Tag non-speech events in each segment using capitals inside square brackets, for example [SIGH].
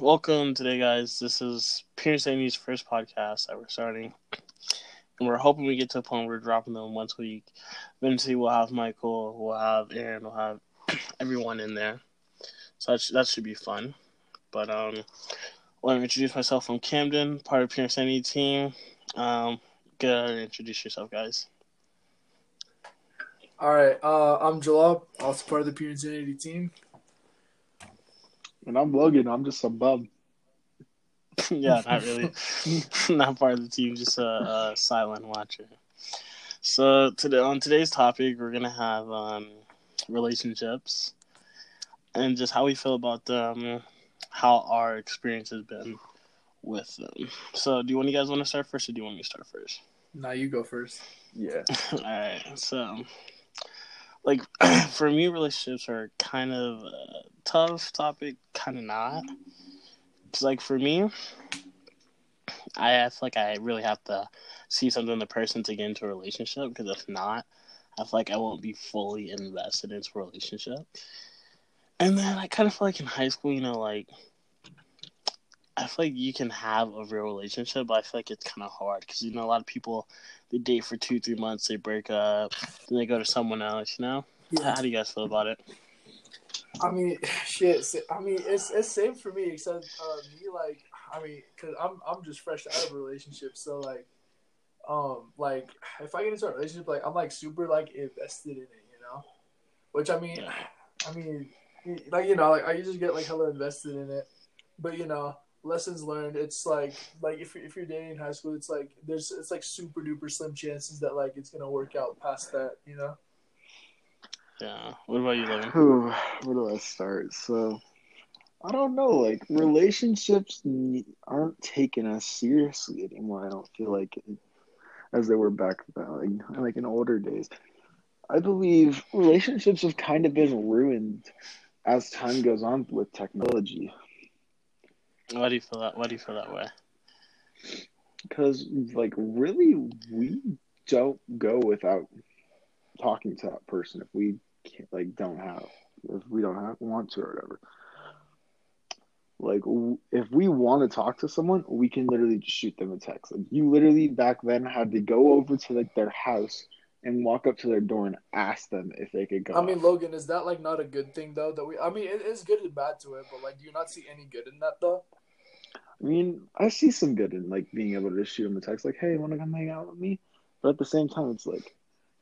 welcome today, guys. This is Pierce Amy's first podcast that we're starting, and we're hoping we get to a point where we're dropping them once a week. Eventually, we'll have Michael, we'll have Aaron, we'll have [CLEARS THROAT] everyone in there. So that, sh- that should be fun. But um, I want to introduce myself. I'm Camden, part of Pierce Amy team. Um, go ahead and introduce yourself, guys. All right, uh, I'm Jalab, also part of the Pure Insanity team. And I'm Logan. I'm just a bum. [LAUGHS] yeah, not really. [LAUGHS] not part of the team, just a, a silent watcher. So today on today's topic, we're gonna have um, relationships and just how we feel about them, how our experience has been with them. So, do one of you guys want to start first, or do you want me to start first? Now you go first. Yeah. [LAUGHS] All right. So, like [CLEARS THROAT] for me, relationships are kind of a tough topic, kind of not. it's like for me, I feel like I really have to see something in the person to get into a relationship. Because if not, I feel like I won't be fully invested into a relationship. And then I kind of feel like in high school, you know, like I feel like you can have a real relationship, but I feel like it's kind of hard because you know a lot of people they date for two, three months, they break up, then they go to someone else. You know, Yeah. how do you guys feel about it? I mean, [LAUGHS] shit. I mean, it's it's same for me, except uh, me like, I mean, cause I'm I'm just fresh out of a relationship, so like, um, like if I get into a relationship, like I'm like super like invested in it, you know. Which I mean, Yeah. I mean, like you know, like I just get like hella invested in it, but you know, lessons learned. It's like like if you're, if you're dating in high school, it's like there's it's like super duper slim chances that like it's gonna work out past that, you know. Yeah. What about you, Logan? Whew, Where do I start? So, I don't know. Like, relationships aren't taken as seriously anymore. I don't feel like it, as they were back then, like, like in older days. I believe relationships have kind of been ruined as time goes on with technology. Why do you feel that? Why do you feel that way? Because, like, really, we don't go without talking to that person if we can't, like don't have if we don't have want to or whatever. Like, w- if we want to talk to someone, we can literally just shoot them a text. Like, you literally back then had to go over to like their house and walk up to their door and ask them if they could go. I mean, out. Logan, is that like not a good thing though? That we, I mean, it is good and bad to it, but like, do you not see any good in that though? I mean, I see some good in like being able to shoot them a text, like, "Hey, want to come hang out with me?" But at the same time, it's like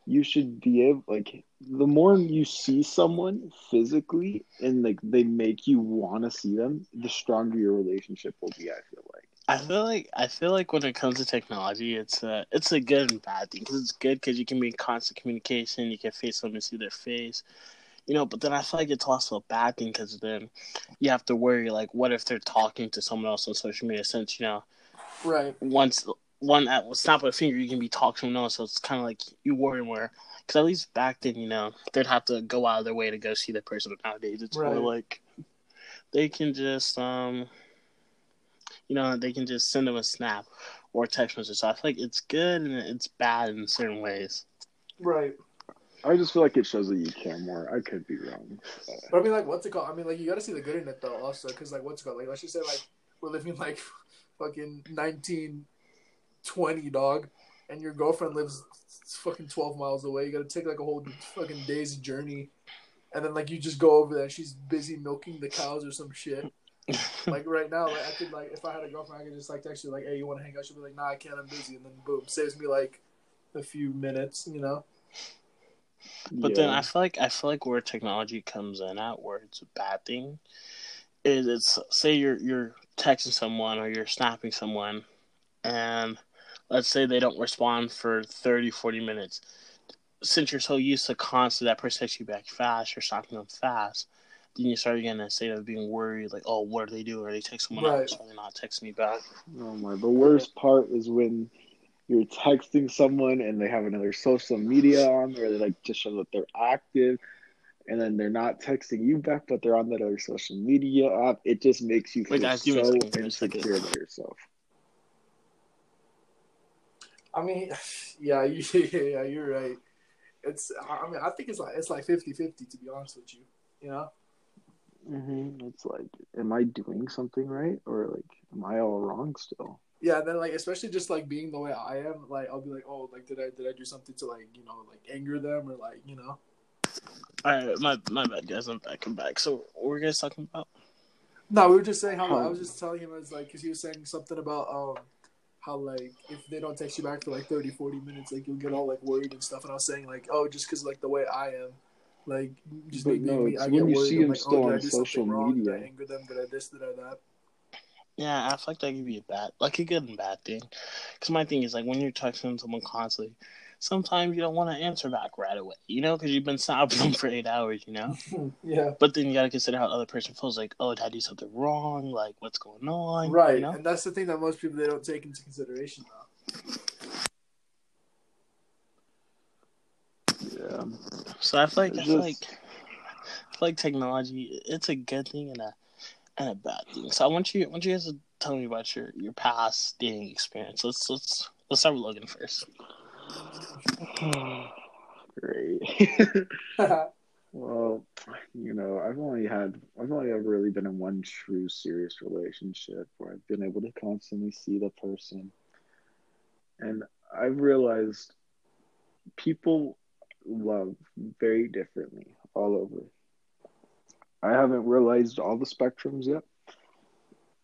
you should be able, like, the more you see someone physically and like they make you want to see them, the stronger your relationship will be. I feel like. I feel like I feel like when it comes to technology, it's a it's a good and bad thing because it's good because you can be in constant communication, you can face them and see their face, you know. But then I feel like it's also a bad thing because then you have to worry like, what if they're talking to someone else on social media? Since you know, Right. once one at snap of a finger, you can be talking to someone else, so it's kind of like you worry more. Because at least back then, you know, they'd have to go out of their way to go see the person. But nowadays, it's Right. more like they can just um you know, they can just send them a snap or text message. So I feel like it's good and it's bad in certain ways. Right. I just feel like it shows that you care more. I could be wrong. But I mean, like, what's it called? I mean, like, you got to see the good in it though, also, because like, what's it called? Like, let's just say like we're living like fucking nineteen twenty, dog, and your girlfriend lives fucking twelve miles away. You got to take like a whole fucking day's journey, and then like you just go over there. and She's busy milking the cows or some shit. [LAUGHS] like right now, like I could like if I had a girlfriend, I could just like text her like, "Hey, you want to hang out?" She'll be like, "Nah, I can't. I'm busy." And then boom, saves me like a few minutes. You know? But then I feel like I feel like where technology comes in at where it's a bad thing is it's say you're you're texting someone or you're snapping someone and let's say they don't respond for 30 40 minutes since you're so used to constant that person texts you back fast or snapping them fast then you start getting a state of being worried like oh what are they doing are they texting someone Right. else are they not texting me back Oh my! The worst part is when you're texting someone and they have another social media on, where they like to show that they're active, and then they're not texting you back, but they're on that other social media app. It just makes you Wait, feel guys, give me a so give me a second. insecure about yourself. I mean, [LAUGHS] yeah, you, [LAUGHS] yeah, you're right. It's, I mean, I think it's like it's like 50-50, to be honest with you. You know, Mm-hmm. It's like, am I doing something right, or like, am I all wrong still? Yeah, and then like especially just like being the way I am, like I'll be like, oh, like did I did I do something to like you know like anger them or like you know? All right, my my bad, guys. I'm back. I'm back. So, what were you guys talking about? No, we were just saying how I was just telling him as like because he was saying something about um how like if they don't text you back for like 30, 40 minutes, like you'll get all like worried and stuff. And I was saying like, oh, just because like the way I am, like just But me being no, me, I when get you worried. see I'm him like, still oh, did I on do social something wrong? Did I media. anger them? Did I this? Did I that? Yeah, I feel like that could be a bad, like a good and bad thing. Because my thing is like when you're texting someone constantly, sometimes you don't want to answer back right away, you know, because you've been sat with them for eight hours, you know. [LAUGHS] yeah. But then you gotta consider how the other person feels. Like, oh, did I do something wrong? Like, what's going on? Right, You know? and that's the thing that most people they don't take into consideration though. Yeah. So I feel like I It's feel just- like I feel like technology. It's a good thing and a and a bad thing. So I want you I want you guys to tell me about your your past dating experience. Let's let's let's start with Logan first. [SIGHS] Great. [LAUGHS] well, you know, I've only had, I've only ever really been in one true serious relationship where I've been able to constantly see the person. And I've realized people love very differently all over. I haven't realized all the spectrums yet,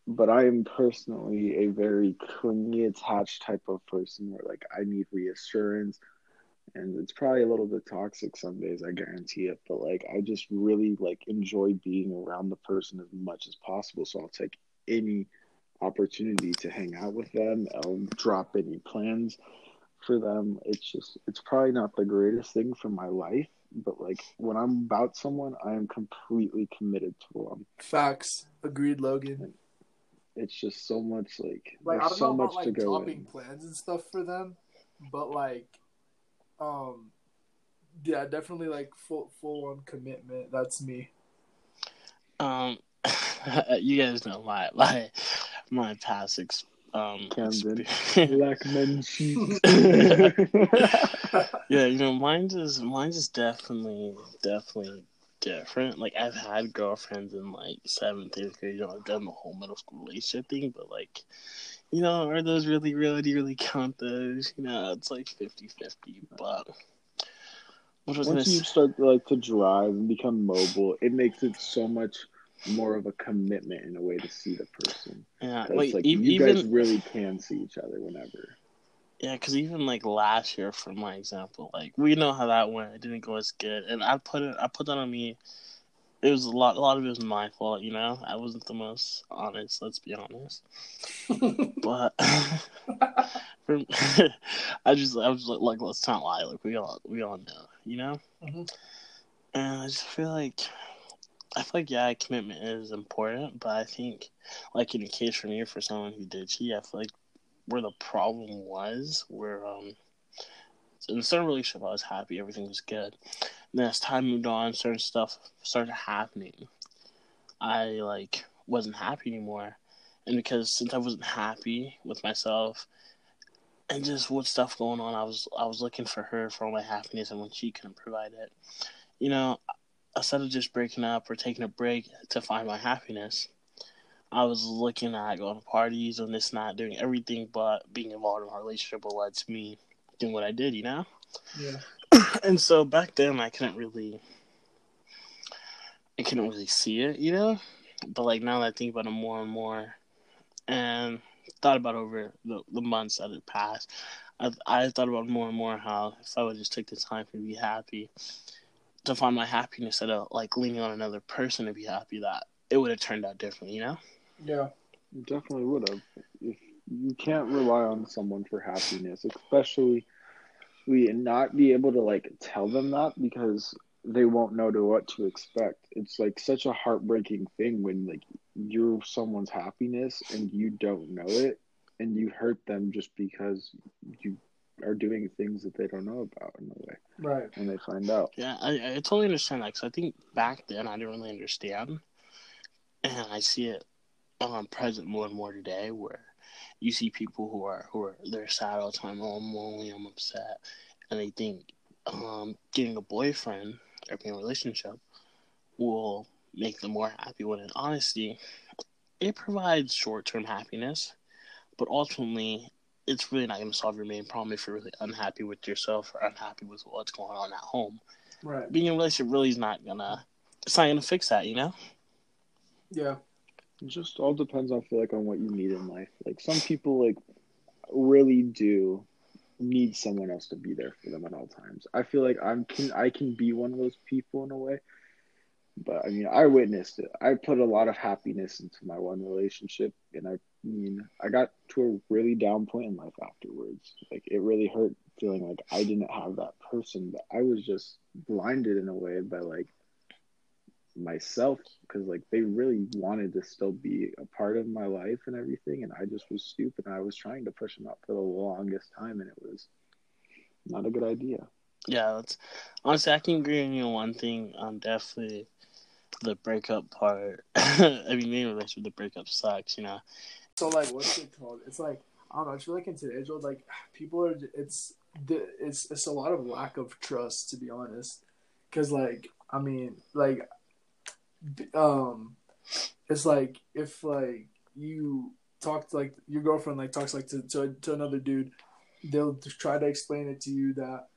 but I am personally a very clingy, attached type of person where, like, I need reassurance and it's probably a little bit toxic some days i guarantee it but like i just really like enjoy being around the person as much as possible so i'll take any opportunity to hang out with them i'll drop any plans for them. It's just it's probably not the greatest thing for my life but like when i'm about someone i am completely committed to them Facts. Agreed, Logan. it's just so much like Like I there's don't so know much about to like go dropping in. plans and stuff for them, but like, um, yeah, definitely like full full on commitment. That's me. Um, [LAUGHS] you guys know my my my past ex, um. Camden. [LAUGHS] black men [LAUGHS] cheat yeah, you know, mine's is mine's is definitely definitely different. Like I've had girlfriends in like seventh, eighth grade. You know, I've done the whole middle school relationship thing, but like, you know, are those really, really, really count those? You know, it's like 50-50. But what was I gonna once you start like to drive and become mobile, it makes it so much more of a commitment in a way to see the person. Yeah, like like e- you even guys really can see each other whenever. Yeah, because even like last year, for my example, like we know how that went. It didn't go as good, and I put it. I put that on me. It was a lot. A lot of it was my fault. You know, I wasn't the most honest. Let's be honest. But [LAUGHS] for, [LAUGHS] I just, I was like, like, let's not lie. Like we all, we all know. You know. Mhm. And I just feel like, I feel like yeah, commitment is important, but I think, like in the case for me, for someone who did cheat, I feel like where the problem was, where um, in certain relationship, I was happy, everything was good. And then as time moved on, certain stuff started happening. I like wasn't happy anymore, and because since I wasn't happy with myself, and just with stuff going on, I was I was looking for her for all my happiness, and when she couldn't provide it, you know, instead of just breaking up or taking a break to find my happiness, I was looking at going to parties and this, not doing everything but being involved in a relationship led to me doing what I did, you know? yeah. [CLEARS THROAT] And so back then I couldn't really I couldn't really see it, you know? But like now that I think about it more and more and thought about over the, the months that had passed, I I thought about more and more how if I would just take the time to be happy to find my happiness instead of like leaning on another person to be happy that it would have turned out differently, you know? Yeah. You definitely would have. If you can't rely on someone for happiness, especially we and not be able to like tell them that because they won't know to what to expect. It's like such a heartbreaking thing when like you're someone's happiness and you don't know it and you hurt them just because you are doing things that they don't know about in a way Right. and they find out. Yeah, I, I totally understand that because I think back then I didn't really understand, and I see it um, present more and more today, where you see people who are who are they're sad all the time. Oh, I'm lonely, I'm upset, and they think um, getting a boyfriend or being in a relationship will make them more happy. When in honesty, it provides short term happiness, but ultimately, it's really not going to solve your main problem if you're really unhappy with yourself or unhappy with what's going on at home. Right. Being in a relationship really is not gonna. It's not gonna fix that, you know. Yeah. It just all depends. I feel like on what you need in life. Like some people like really do need someone else to be there for them at all times. I feel like I'm can I can be one of those people in a way. But I mean, I witnessed it. I put a lot of happiness into my one relationship, and I mean, I got to a really down point in life afterwards. Like it really hurt feeling like I didn't have that person, but I was just blinded in a way by like myself because like they really wanted to still be a part of my life and everything and i just was stupid i was trying to push them out for the longest time and it was not a good idea Yeah, that's honestly I can agree on you on one thing. Um, definitely the breakup part. [LAUGHS] I mean, being in a relationship, the breakup sucks. You know. So like, what's it called? It's like I don't know. It's really like in today's world, like people are. It's the it's it's a lot of lack of trust to be honest. Because like I mean like, um, it's like if like you talk to like your girlfriend like talks like to to, to another dude, they'll try to explain it to you that,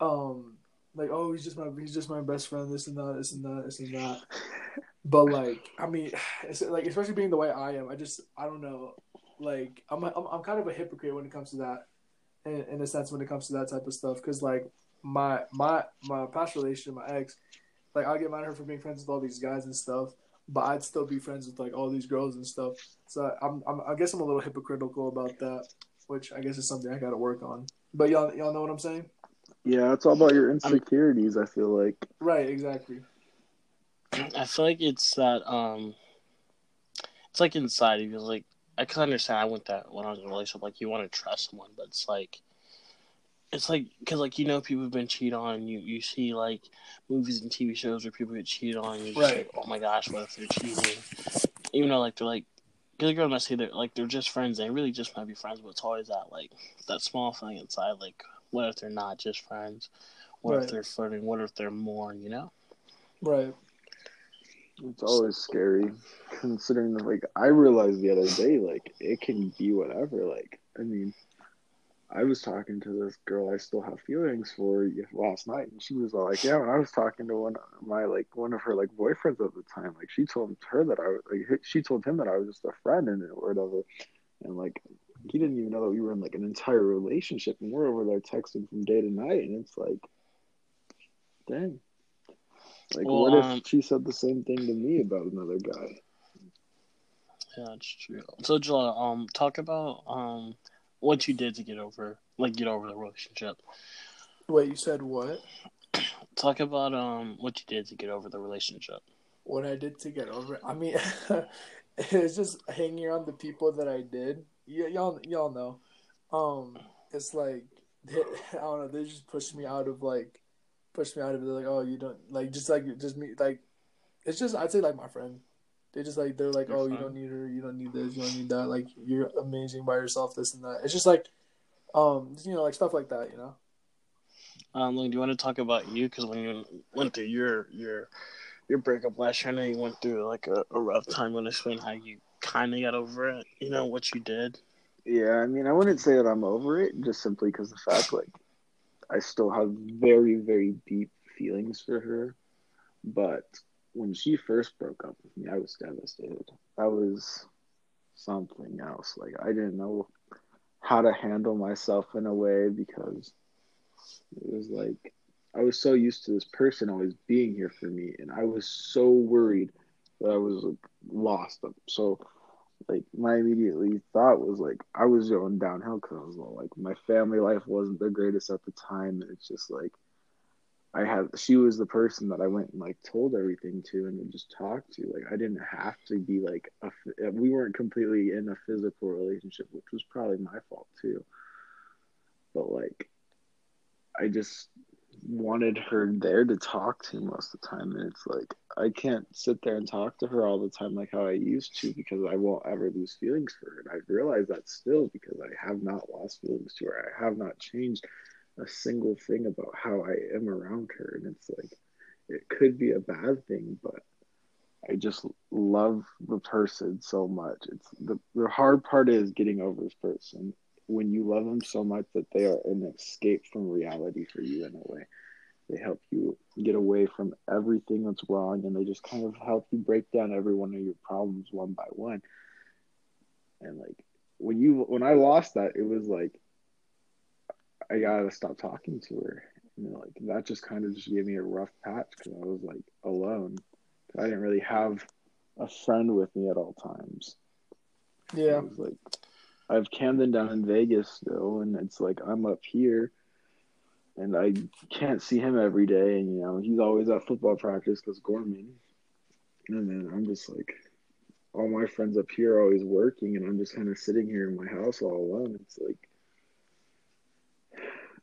um, like oh he's just my he's just my best friend this and that this and that this and that. But like, I mean, [SIGHS] it's like especially being the way I am, I just I don't know. Like, I'm I'm, I'm kind of a hypocrite when it comes to that, in, in a sense when it comes to that type of stuff. Because like my my my past relationship, my ex, like I get mad at her for being friends with all these guys and stuff, but I'd still be friends with like all these girls and stuff. So I'm, I'm I guess I'm a little hypocritical about that, which I guess is something I got to work on. But y'all y'all know what I'm saying? Yeah it's all about your insecurities i feel like Right, exactly. I feel like it's that um, it's like inside of you. Like I can understand. I went that when I was in a relationship. Like you want to trust someone, but it's like, it's like because like you know people have been cheated on. You you see like movies and TV shows where people get cheated on. And you're just Right. like, oh my gosh, what if they're cheating? Even though like they're like. Because the girl might say they're like they're just friends. They really just might be friends, but it's always that like that small thing inside. Like, what if they're not just friends? What Right. if they're flirting? What if they're more? You know? Right. It's always scary considering that, like, I realized the other day, like, it can be whatever. Like, I mean, I was talking to this girl I still have feelings for last night, and she was all like, "Yeah." When I was talking to one of my like one of her like boyfriends at the time, like she told her that I was like she told him that I was just a friend and or whatever, and like he didn't even know that we were in like an entire relationship, and we're over there texting from day to night, and it's like, dang. Like, Well, what um, if she said the same thing to me about another guy? Yeah, that's true. So, Joel, um, talk about um what you did to get over, like, get over the relationship. Wait, you said what? [CLEARS THROAT] Talk about um what you did to get over the relationship. what I did to get over it. I mean, [LAUGHS] it's just hanging around the people that I did. Y- y'all, y'all know. Um, it's like they, [LAUGHS] I don't know. They just pushed me out of like, pushed me out of it. They're like, oh, you don't like just like just me like. It's just I'd say like my friend. They just like they're like, Your oh, you don't need her. You don't need this. You don't need that. Like you're amazing by yourself. This and that. It's just like, um, you know, like stuff like that. You know. Um, Lou, do you want to talk about you? Because when you went through your your your breakup last year, I know you went through like a, a rough time. Want to explain how you kind of got over it? You know what you did. Yeah, I mean, I wouldn't say that I'm over it, just simply because the fact, like, I still have very, very deep feelings for her. But when she first broke up with me, I was devastated. That was something else. Like, I didn't know how to handle myself in a way because it was like I was so used to this person always being here for me, and I was so worried that I was lost. So like my immediately thought was like I was going downhill because I was like my family life wasn't the greatest at the time, and it's just like I had she was the person that I went and like told everything to and just talked to. Like I didn't have to be like a, uh, we weren't completely in a physical relationship, which was probably my fault too. But like I just wanted her there to talk to most of the time and it's like I can't sit there and talk to her all the time like how I used to because I won't ever lose feelings for her and I realize that still because I have not lost feelings to her. I have not changed a single thing about how I am around her and it's like it could be a bad thing but I just love the person so much. It's the the hard part is getting over this person when you love them so much that they are an escape from reality for you in a way. They help you get away from everything that's wrong and they just kind of help you break down every one of your problems one by one. And like when you when I lost that, it was like I gotta stop talking to her. You know, like that just kind of just gave me a rough patch because I was like alone. I didn't really have a friend with me at all times. Yeah. Like I have Camden down in Vegas still, and it's like I'm up here, and I can't see him every day, and you know he's always at football practice because Gorman, and then I'm just like, all my friends up here are always working, and I'm just kind of sitting here in my house all alone. It's like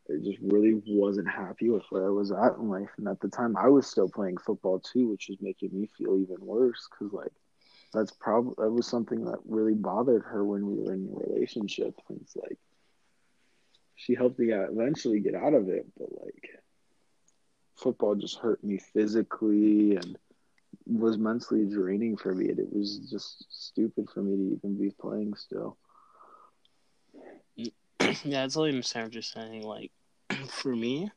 I just really wasn't happy with where I was at in life, and at the time I was still playing football too, which was making me feel even worse because like that's probably that was something that really bothered her when we were in a relationship. It's like she helped me eventually get out of it, but like football just hurt me physically and was mentally draining for me. And it was just stupid for me to even be playing still. [CLEARS THROAT] yeah, I totally understand what saying. Like, [CLEARS THROAT] for me,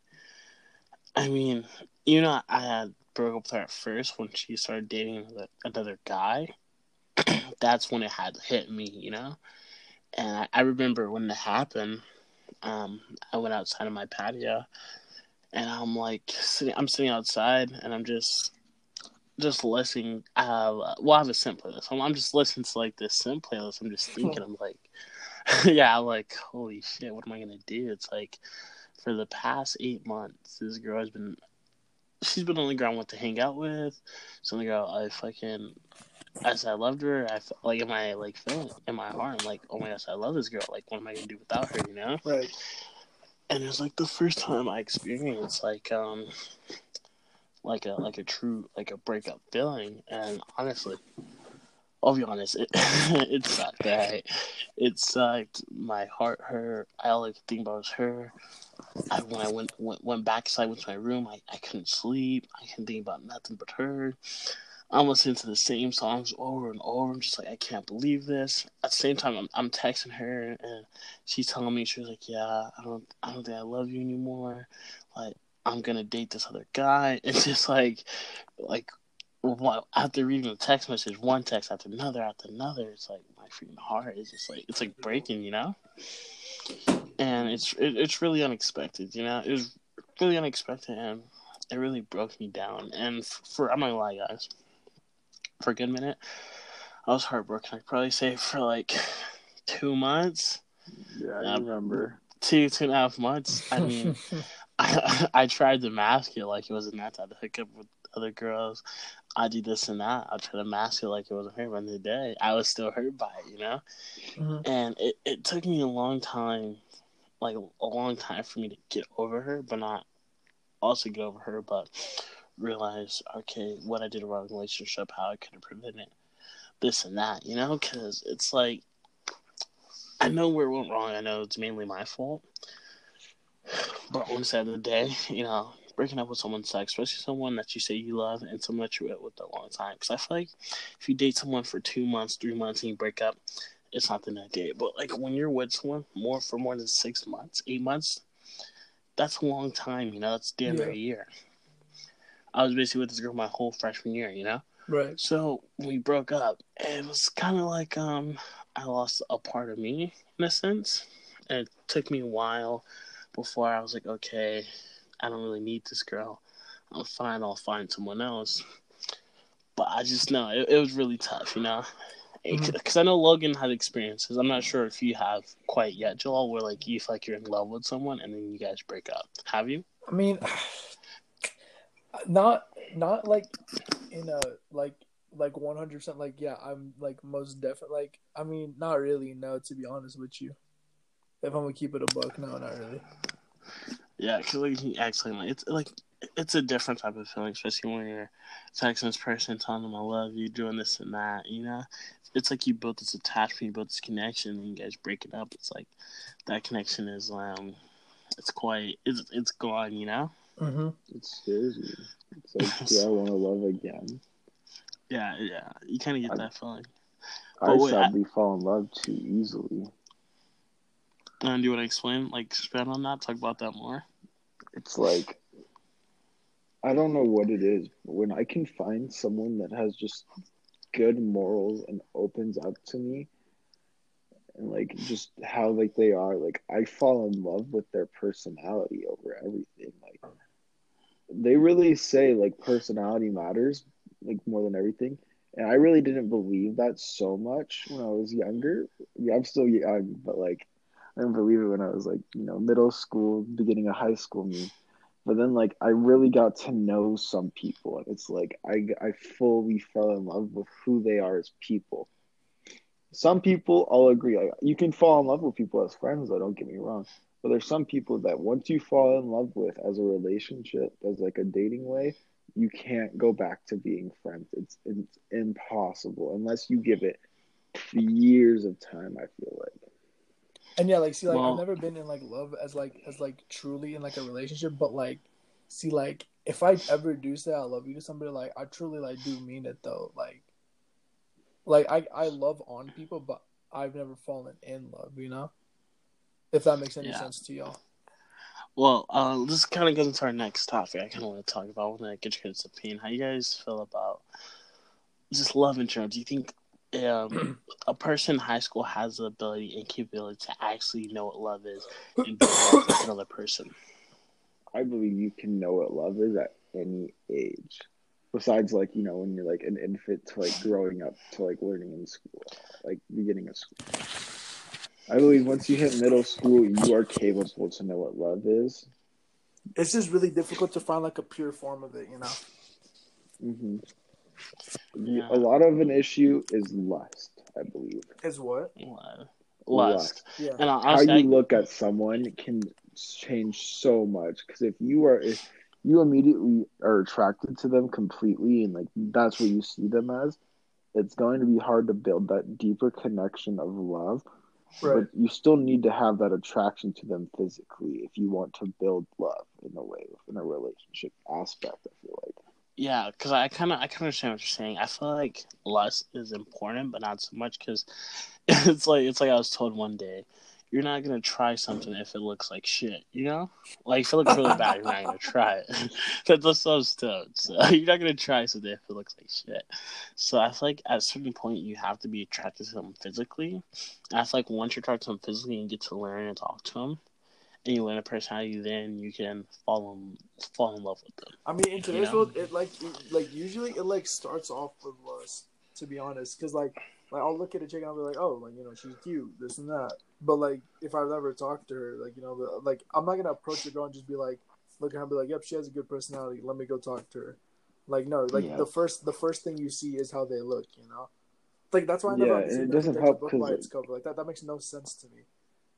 I mean, you know, I had broke up with her at first when she started dating another guy. [CLEARS THROAT] That's when it had hit me, you know. And I, I remember when it happened. Um, I went outside of my patio, and I'm like sitting. I'm sitting outside, and I'm just just listening. Uh, well, I have a synth playlist. I'm, I'm just listening to like this synth playlist. I'm just thinking. I'm like, [LAUGHS] yeah, I'm like, holy shit, what am I gonna do? It's like for the past eight months, this girl has been she's been the only girl I want to hang out with. She's the girl I fucking as I loved her, I felt like in my like feeling in my heart, I'm like, oh my gosh, I love this girl. Like, what am I gonna do without her? You know? Right. And it was like the first time I experienced like um like a like a true like a breakup feeling, and honestly, I'll be honest, it [LAUGHS] it sucked. It sucked. My heart hurt. I all I could think about was her. I when I went went, went back inside went to my room, I, I couldn't sleep. I couldn't think about nothing but her. I'm listening to the same songs over and over. I'm just like, I can't believe this. At the same time, I'm, I'm texting her and she's telling me she was like, yeah, I don't I don't think I love you anymore. Like I'm gonna date this other guy. [LAUGHS] It's just like like after reading the text message, one text after another after another, it's like my freaking heart is just like it's like breaking, you know. And it's it, it's really unexpected, you know. It was really unexpected, and it really broke me down. And for I'm not gonna lie, guys, for a good minute, I was heartbroken. I'd probably say for like two months. Yeah, I um, remember two two and a half months. I mean. [LAUGHS] I, [LAUGHS] I tried to mask it like it wasn't that time to hook up with other girls. I do this and that. I try to mask it like it wasn't hurt. But in the day, I was still hurt by it, you know. Mm-hmm. And it, it took me a long time, like a long time for me to get over her, but not also get over her, but realize okay what I did wrong in the relationship, how I could have prevented this and that, you know. Because it's like I know where it went wrong. I know it's mainly my fault. But on the end of the day, you know, breaking up with someone sucks, especially someone that you say you love and someone that you're with a long time. Because I feel like if you date someone for two months, three months, and you break up, it's not the night date. But like when you're with someone more for more than six months, eight months, that's a long time. You know, that's damn near yeah. a year. I was basically with this girl my whole freshman year. You know. Right. So we broke up. It was kind of like um I lost a part of me in a sense, and it took me a while before I was like, okay, I don't really need this girl. I'm fine. I'll find someone else. But I just know it, it was really tough, you know, because mm-hmm. I know Logan had experiences. I'm not sure if you have quite yet, Joel, where like you feel like you're in love with someone and then you guys break up. Have you? I mean, not not like in a like like 100 percent like yeah I'm like most definitely like I mean not really no to be honest with you. If I'm gonna keep it a buck, no, not really. Yeah, because like he acts like it's like it's a different type of feeling, especially when you're texting this person, telling them I love you, doing this and that. You know, it's like you built this attachment, you built this connection, and you guys break it up. It's like that connection is um, it's quite it's it's gone. You know. Mm-hmm. It scares you. It's like, do I want to love again? Yeah, yeah. You kind of get I- that feeling. I But wait, I- sadly fall in love too easily. And do you want to explain, like, expand on that? Talk about that more. It's like I don't know what it is, but when I can find someone that has just good morals and opens up to me and like just how like they are, like I fall in love with their personality over everything. Like they really say like personality matters like more than everything. And I really didn't believe that so much when I was younger. Yeah, I'm still young, but like I didn't believe it when I was like, you know, middle school, beginning of high school me. But then like I really got to know some people and it's like I I fully fell in love with who they are as people. Some people I'll agree. Like, you can fall in love with people as friends, though, don't get me wrong. But there's some people that once you fall in love with as a relationship, as like a dating way, you can't go back to being friends. It's it's impossible unless you give it years of time, I feel like. And yeah, like see, like Well- I've never been in like love as like as like truly in like a relationship, but like see, like if I ever do say I love you to somebody, like I truly like do mean it though. Like, like I I love on people, but I've never fallen in love. You know, if that makes any Yeah. sense to y'all. Well, uh, this kind of goes into our next topic. I kind of want to talk about. I want to get your guys' opinion. How you guys feel about just love in general? Do you think um, [CLEARS THROAT] a person in high school has the ability and capability to actually know what love is [CLEARS THROAT] and be love with another person? I believe you can know what love is at any age. Besides, like you know, when you're like an infant to like growing up to like learning in school, like beginning of school. I believe once you hit middle school, you are capable to know what love is. It's just really difficult to find like a pure form of it. You know, hmm Yeah. A lot of an issue is lust. I believe is what? Love. Lust. Yeah. And how honestly, you look at someone can change so much. Because if you are, if you immediately are attracted to them completely, and like that's what you see them as, it's going to be hard to build that deeper connection of love. Right. But you still need to have that attraction to them physically if you want to build love in a way, in a relationship aspect. I feel like. Yeah, because I kind of I kind of understand what you're saying. I feel like lust is important, but not so much because [LAUGHS] it's like it's like I was told one day, you're not gonna try something if it looks like shit. You know, like if it looks really bad, you're not gonna [LAUGHS] try it. That's the so stoked. So you're not gonna try something if it looks like shit. So I feel like at a certain point you have to be attracted to them physically. And I feel like once you're attracted to them physically, and you get to learn and talk to them, and you learn a personality, then you can fall in fall in love with them. I mean, in today's world, it like it, like usually it like starts off with lust. To be honest, because like like I'll look at a chick and I'll be like, oh, like you know she's cute, this and that. But like if I've ever talked to her, like you know, the, like I'm not gonna approach a girl and just be like, look at her and be like, yep, she has a good personality. Let me go talk to her. Like no, like Yeah. the first the first thing you see is how they look. You know, like that's why I never Yeah, it doesn't help book by like- its cover. Like that that makes no sense to me.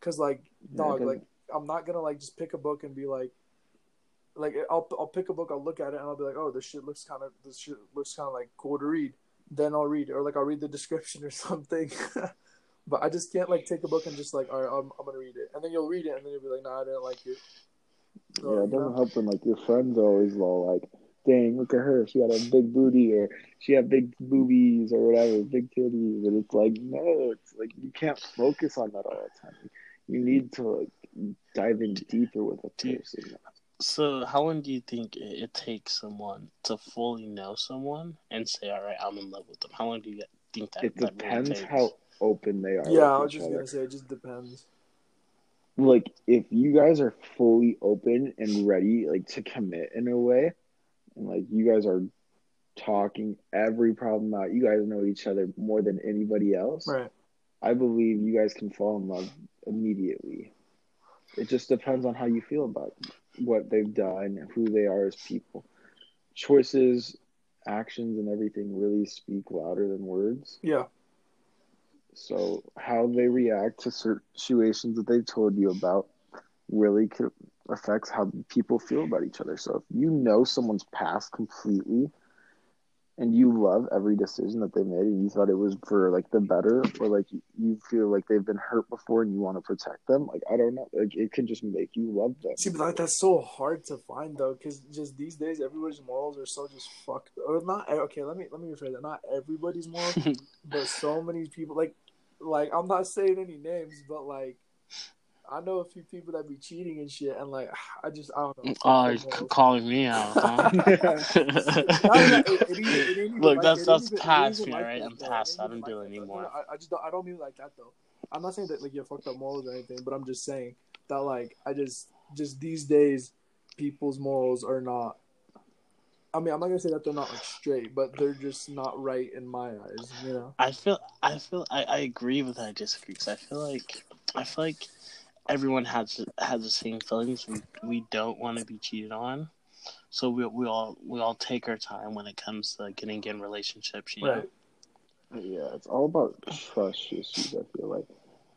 Cause like Yeah, dog, doesn't- like I'm not gonna like just pick a book and be like, like I'll I'll pick a book, I'll look at it, and I'll be like, oh, this shit looks kind of this shit looks kind of like cool to read. Then I'll read, or like I'll read the description or [LAUGHS] something. But I just can't like take a book and just like, all right, I'm, I'm gonna read it, and then you'll read it, and then you'll be like, nah, I didn't like it. So, yeah, it doesn't help when like your friends are always all like, "Dang, look at her! She got a big booty, or she had big boobies, or whatever, big titties." And it's like, no, it's like you can't focus on that all the time. You need to like dive in deeper with a person. So, how long do you think it, it takes someone to fully know someone and say, "All right, I'm in love with them"? How long do you think that? It that really depends takes? how open they are. Yeah, I was just other. gonna say it just depends. like if you guys are fully open and ready like to commit in a way and like you guys are talking every problem out you guys know each other more than anybody else Right. i believe you guys can fall in love immediately it just depends on how you feel about what they've done who they are as people choices actions and everything really speak louder than words Yeah. So how they react to certain situations that they've told you about really could affects how people feel about each other. So if you know someone's past completely, and you love every decision that they made and you thought it was for like the better or like you feel like they've been hurt before and you want to protect them like i don't know like it can just make you love them See, but like, that's so hard to find though, because just these days everybody's morals are so just fucked. Or not. Okay, let me let me rephrase that. Not everybody's morals, [LAUGHS] but so many people like like I'm not saying any names, but like I know a few people that be cheating and shit, and like [SIGHS] I just I don't know. Oh, he's c- calling me out. [LAUGHS] Huh? No, no, it- it [LAUGHS] it Look, like- that's- that's even- it ain't past me, like that, I'm past. I don't do it anymore. No, I, I just don't, I don't mean like that though. I'm not saying that like you have fucked up morals or anything, but I'm just saying that like I just just these days people's morals are not. I mean, I'm not gonna say that they're not like straight, but they're just not right in my eyes. You know. I feel, I feel, I, I agree with that. I disagree because I feel like, I feel like everyone has has the same feelings. We we don't want to be cheated on, so we we all we all take our time when it comes to getting in relationships. You know? Yeah it's all about trust issues i feel like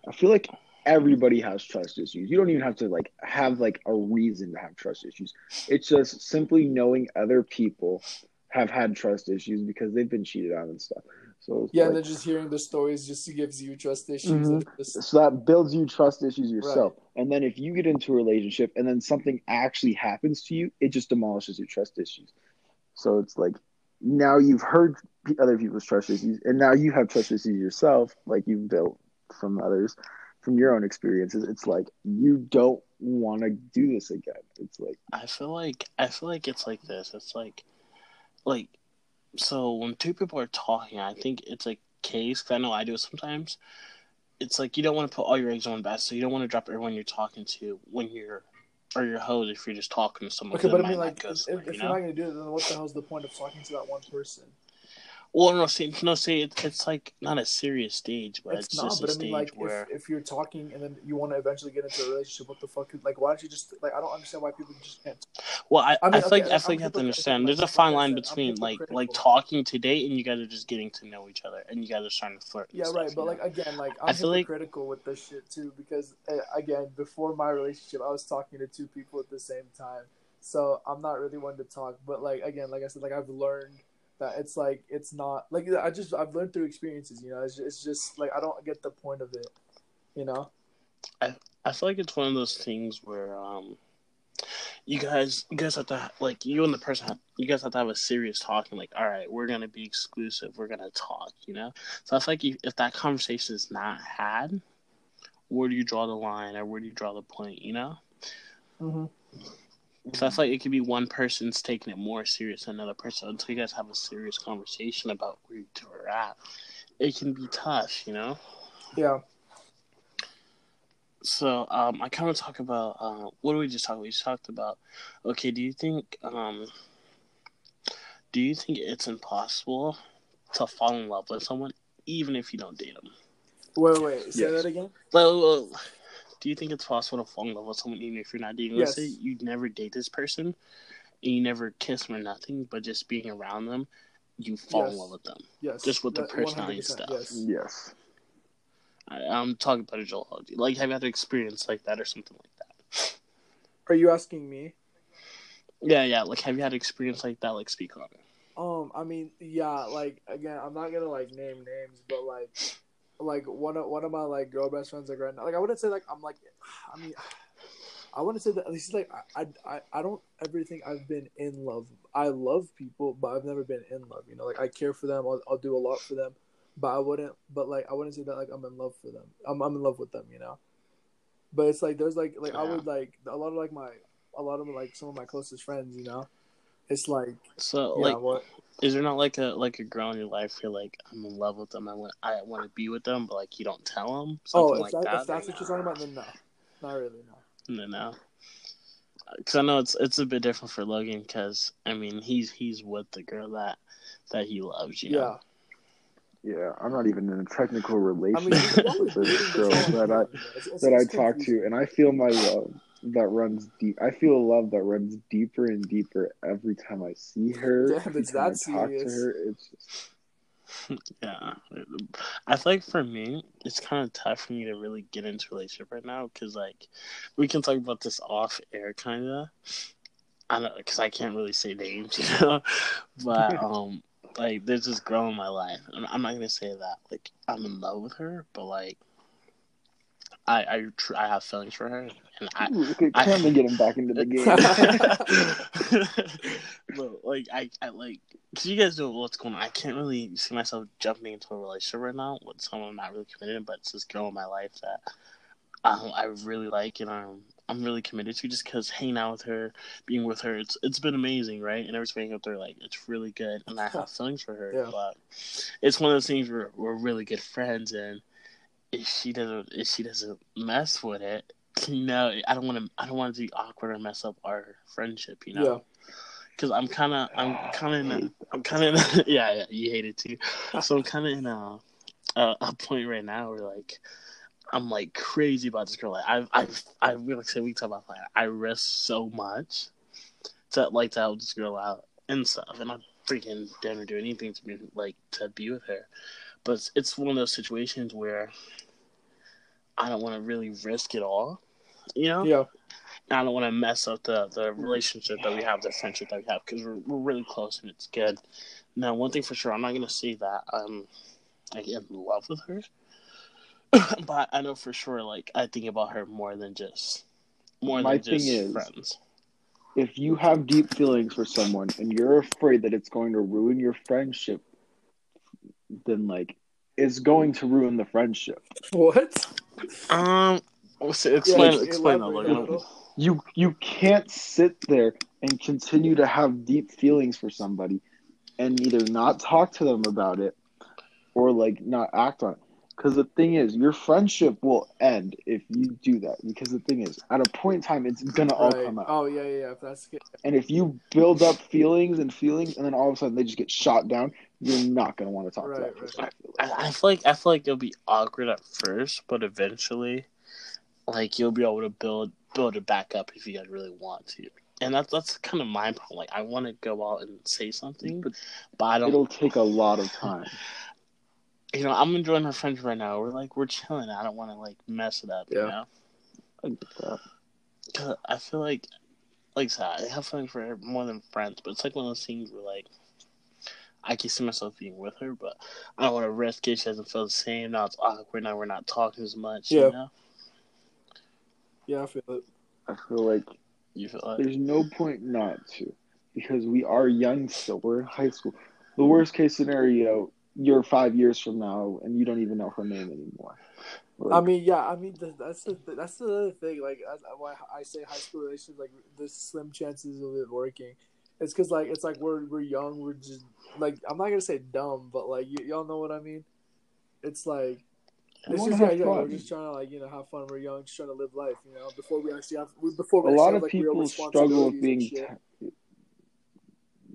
i feel like everybody has trust issues. You don't even have to like have like a reason to have trust issues. It's just simply knowing other people have had trust issues because they've been cheated on and stuff. So Yeah, like, and then just hearing the stories just gives you trust issues. Mhm. just- so that builds you trust issues yourself. And then if you get into a relationship and then something actually happens to you it just demolishes your trust issues. So it's like now you've heard other people's trust issues and now you have trust issues yourself like you've built from others from your own experiences it's like you don't want to do this again it's like I feel like I feel like it's like this. It's like, like, so when two people are talking, I think it's a case. Cause I know I do it sometimes. It's like you don't want to put all your eggs in one basket. So you don't want to drop everyone you're talking to when you're, or your host if you're just talking to someone. Okay, 'cause but I mean, like, if, somewhere, if you you're know? not gonna do it, then what the hell's the point of talking to that one person? Well, no, see, no, see, it, it's like not a serious stage, but it's, It's, not, just but a I mean, stage like, where. if, if you're talking and then you want to eventually get into a relationship, what the fuck? Like, why don't you just like? I don't understand why people just can't. Well, I, I I, mean, feel like I feel like you have to understand. There's a fine I line between like like talking to date and you guys are just getting to know each other and you guys are starting to flirt. Yeah, stuff, right. But know? like again, like I I'm feel like- with this shit too because uh, again, before my relationship, I was talking to two people at the same time, so I'm not really one to talk. But like again, like I said, like I've learned that it's like it's not like I just I've learned through experiences. You know, it's just, it's just like I don't get the point of it. You know. I I feel like it's one of those things where um, you guys, you guys have to like you and the person, have, you guys have to have a serious talking. Like, all right, we're gonna be exclusive. We're gonna talk. You know. So I feel like if, if that conversation is not had, where do you draw the line, or where do you draw the point? You know. Mm-hmm. So I feel like it could be one person's taking it more serious than another person until you guys have a serious conversation about where you two are at. It can be tough, you know. Yeah. So um, I kind of talk about uh, what do we just talk about? We just talked about. Okay, do you think um, do you think it's impossible to fall in love with someone even if you don't date them? Wait, wait. Say Yes. that again. Well, well, do you think it's possible to fall in love with someone even if you're not dating? Let's Yes. say you never date this person, and you never kiss them or nothing, but just being around them, you fall in love with them. Yes. Just with the That- personality 100%, stuff. Yes. yes I, I'm talking about a Joel. Like, have you had an experience like that or something like that? Are you asking me? Yeah, yeah. Like, have you had experience like that? Like, speak on it. Um, I mean, yeah, like again, I'm not gonna like name names, but like, like one of one of my like girl best friends like right now, like I wouldn't say like I'm like, I mean, I wouldn't say that at least like I I I don't ever think I've been in love. I love people, but I've never been in love. You know, like I care for them. I'll, I'll do a lot for them, but I wouldn't. But like I wouldn't say that like I'm in love for them. I'm I'm in love with them. You know, but it's like there's like like I would like a lot of like my a lot of like some of my closest friends. You know, it's like So, yeah, like, what is there not like a like a girl in your life you're like I'm in love with them, I want I want to be with them, but like you don't tell them Oh, if, like that, that. if that's what you're talking about, then no, not really. No. No, no. Because I know it's it's a bit different for Logan. Because I mean, he's he's with the girl that that he loves. You know. Yeah, yeah i'm not even in a technical I mean, relationship with this girl that i it's- it's- that I talk to, and I feel my love that runs deep. I feel a love that runs deeper and deeper every time I see [LAUGHS] her. Damn, it's that I talk to serious. her. It's just, [LAUGHS] Yeah, I feel like for me, it's kind of tough for me to really get into a relationship right now because like we can talk about this off air, kind of. I know because I can't really say names, [LAUGHS] you know. But um, like there's this girl in my life, and I'm not gonna say that like I'm in love with her, but like I I tr- I have feelings for her, and I Ooh, okay, I- time to get him back into the [LAUGHS] game. but like I, I like cause you guys know what's going on. I can't really see myself jumping into a relationship right now with someone I'm not really committed, but it's this girl in my life that um, I really like and I'm I'm really committed to just because hanging out with her, being with her, it's it's been amazing, right? And every time I hang out with her, like it's really good, and I have feelings for her. Yeah. But it's one of those things where we're really good friends, and if she doesn't if she doesn't mess with it, you know, I don't want to I don't want to be awkward or mess up our friendship, you know. Yeah. Because I'm kind of I'm kind of in a, I'm kind of [LAUGHS] yeah yeah you hate it too. So I'm kind of in a, a a point right now where like I'm like crazy about this girl. Like I've I've I like said we talk about like I risk so much to like to help this girl out and stuff, and I freaking didn't do anything to be like to be with her. But it's, it's one of those situations where I don't want to really risk it all, you know. Yeah. I don't want to mess up the, the relationship that we have, the friendship that we have, because we're, we're really close and it's good. Now, one thing for sure, I'm not going to say that I'm like, in love with her, [COUGHS] but I know for sure, like, I think about her more than just more My than just thing is- friends. if you have deep feelings for someone and you're afraid that it's going to ruin your friendship, then like it's going to ruin the friendship. What? Um, so explain Yeah, explain that, elaborate a Logan. little. You you can't sit there and continue to have deep feelings for somebody and either not talk to them about it or like not act on it. Because the thing is, your friendship will end if you do that. Because the thing is, at a point in time, it's gonna all come out. Oh yeah, yeah, yeah. If that's good. And if you build up feelings and feelings, and then all of a sudden they just get shot down, you're not gonna want to talk to that person. I feel like. I, I feel like I feel like it'll be awkward at first, but eventually, like you'll be able to build build it back up if you guys really want to. And that's that's kind of my problem. Like I want to go out and say something, But but I don't. It'll take a lot of time. [LAUGHS] You know, I'm enjoying her friends right now. We're like we're chilling. I don't want to like mess it up. You Yeah. know, I get that. 'Cause I feel like like I said, I have feelings for her more than friends. But it's like one of those things where like. I can see myself being with her, but I don't want to risk it. She doesn't feel the same. Now it's awkward. Now we're not talking as much. Yeah. You know? Yeah, I feel it. I feel like You feel like there's no point not to because we are young still. We're in high school. The worst case scenario, you're five years from now and you don't even know her name anymore. Like, I mean, yeah, I mean that's the that's the other thing. Like uh, why I say high school relationships, like there's slim chances of it working. It's because like it's like we're we're young, we're just like I'm not gonna say dumb, but like y- y'all know what I mean. It's like it's just yeah, yeah, we're just trying to like you know have fun. We're young, just trying to live life, you know. Before we actually have before we a lot have, of like, real people struggle with being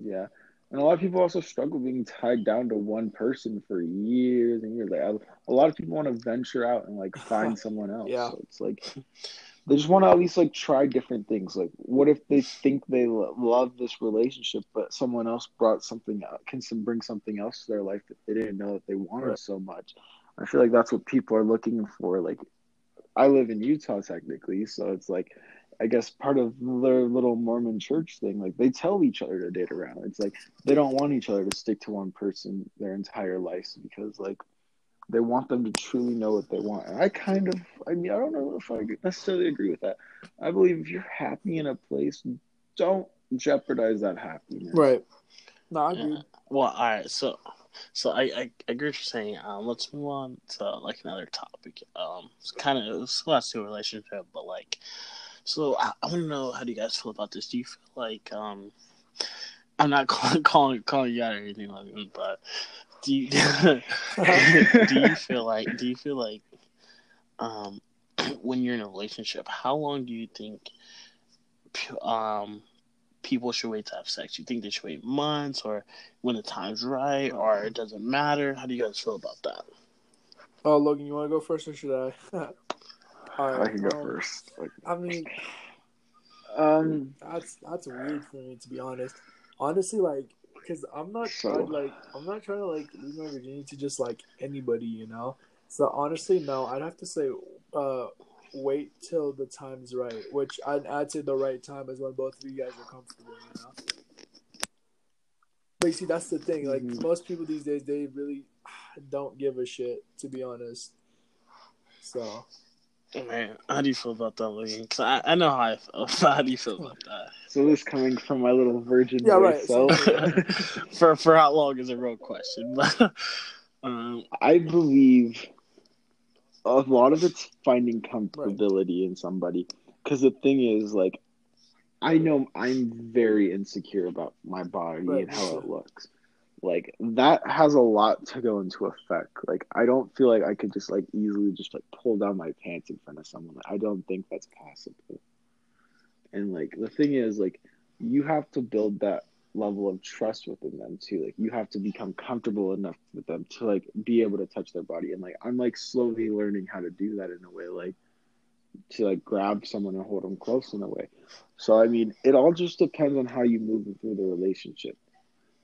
yeah and a lot of people also struggle being tied down to one person for years and years. Like a, lot of people want to venture out and like find [LAUGHS] someone else. Yeah. so it's like they just want to at least like try different things. Like what if they think they lo- love this relationship but someone else brought something out can some bring something else to their life that they didn't know that they wanted Right. so much? I feel like that's what people are looking for. Like i live in utah technically so it's like I guess part of their little Mormon church thing, like they tell each other to date around. It's like they don't want each other to stick to one person their entire lives because like they want them to truly know what they want. And I kind of, I mean, I don't know if I necessarily agree with that. I believe if you're happy in a place, don't jeopardize that happiness. Right. No, I Yeah. Well, all right. So, so I, I, I agree with you saying. Um, let's move on to like another topic. Um, it's kind of it's less to a relationship, but like, so I, I want to know how do you guys feel about this? Do you feel like um, I'm not [LAUGHS] calling calling calling you out or anything like that, but do you [LAUGHS] do you [LAUGHS] feel like do you feel like um [CLEARS THROAT] when you're in a relationship, how long do you think um people should wait to have sex? You think they should wait months or when the time's right or it doesn't matter? How do you guys feel about that? Oh, Logan, you want to go first or should I? All I right. can go um, first. Like, I mean, um, That's that's weird for me to be honest. Honestly, like, cause I'm not So- trying like I'm not trying to like leave my virginity to just like anybody, you know. So honestly, no, I'd have to say, uh, wait till the time's right. Which I'd add to the right time is when both of you guys are comfortable, you know. But you see, that's the thing. Like Mhm. most people these days, they really don't give a shit. To be honest. So Man, how do you feel about that, Logan? Because I, I know how I feel. [LAUGHS] How do you feel about that? So this coming from my little virgin Yeah, right, so- self. [LAUGHS] for for how long is a real question, but [LAUGHS] um, I believe a lot of it's finding comfortability in somebody. Because the thing is, like, I know I'm very insecure about my body Right, and how it looks. Like that has a lot to go into effect. Like I don't feel like I could just like easily just like pull down my pants in front of someone. I don't think that's possible. And like the thing is, like you have to build that level of trust within them too. Like you have to become comfortable enough with them to like be able to touch their body. And like I'm like slowly learning how to do that in a way, like to like grab someone and hold them close in a way. So I mean, it all just depends on how you move through the relationship.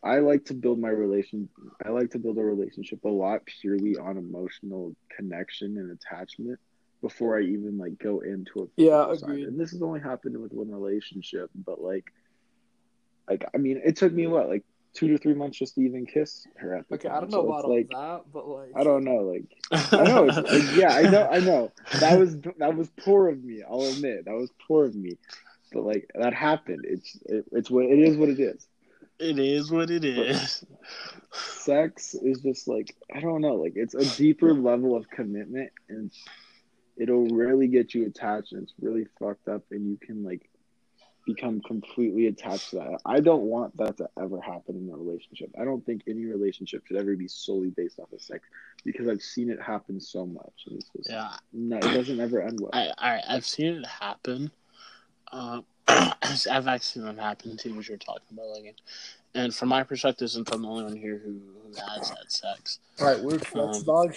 I like to build my relation. I like to build a relationship a lot purely on emotional connection and attachment before I even like go into a Yeah, agreed. And this has only happened with one relationship, but like, like I mean, it took me what like two to three months just to even kiss her at the okay, time. I don't know So about like that, but like I don't know, like [LAUGHS] I know, like, yeah, I know, I know. That was [LAUGHS] that was poor of me. I'll admit that was poor of me, but like that happened. It's it, it's what it is. What it is. It is what it is. Sex is just like I don't know. Like it's a deeper level of commitment, and it'll really get you attached, and it's really fucked up, and you can like become completely attached to that. I don't want that to ever happen in a relationship. I don't think any relationship should ever be solely based off of sex because I've seen it happen so much. And it's just, Yeah, no, it doesn't ever end well. I, I I've seen it happen. Uh, I've actually seen it happen too, what you're talking about, Logan. And from my perspective, since I'm the only one here who, who has had sex, all right, weird flex Um, dog.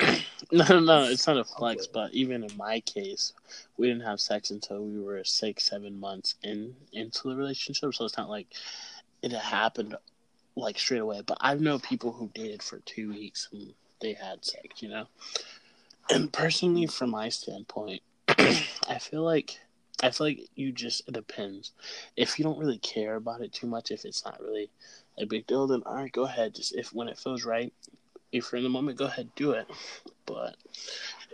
[COUGHS] no, no, no, it's not a flex. But even in my case, we didn't have sex until we were six, seven months in into the relationship. So it's not like it happened like straight away. But I know people who dated for two weeks and they had sex. You know, and personally, from my standpoint, [COUGHS] I feel like I feel like you just it depends. If you don't really care about it too much, if it's not really a big deal, then all right, go ahead. Just if when it feels right, if you're in the moment, go ahead, do it. But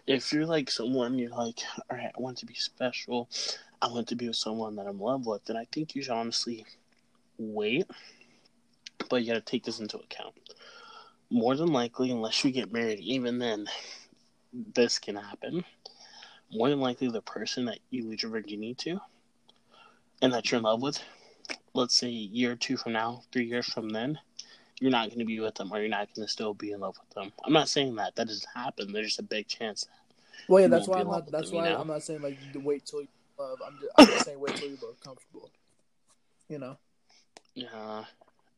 if you're like someone you're like, all right, I want to be special, I want to be with someone that I'm in love with, then I think you should honestly wait. But you got to take this into account. More than likely, unless you get married, even then, this can happen. More than likely, the person that you lose your virginity to and that you're in love with, let's say a year or two from now, three years from then, you're not going to be with them or you're not going to still be in love with them. I'm not saying that that doesn't happen. There's just a big chance. Well, yeah, that's why I'm not. That's them, you why know? I'm not saying like you wait till you love. I'm just, I'm just saying wait till you're both comfortable. You know. Yeah,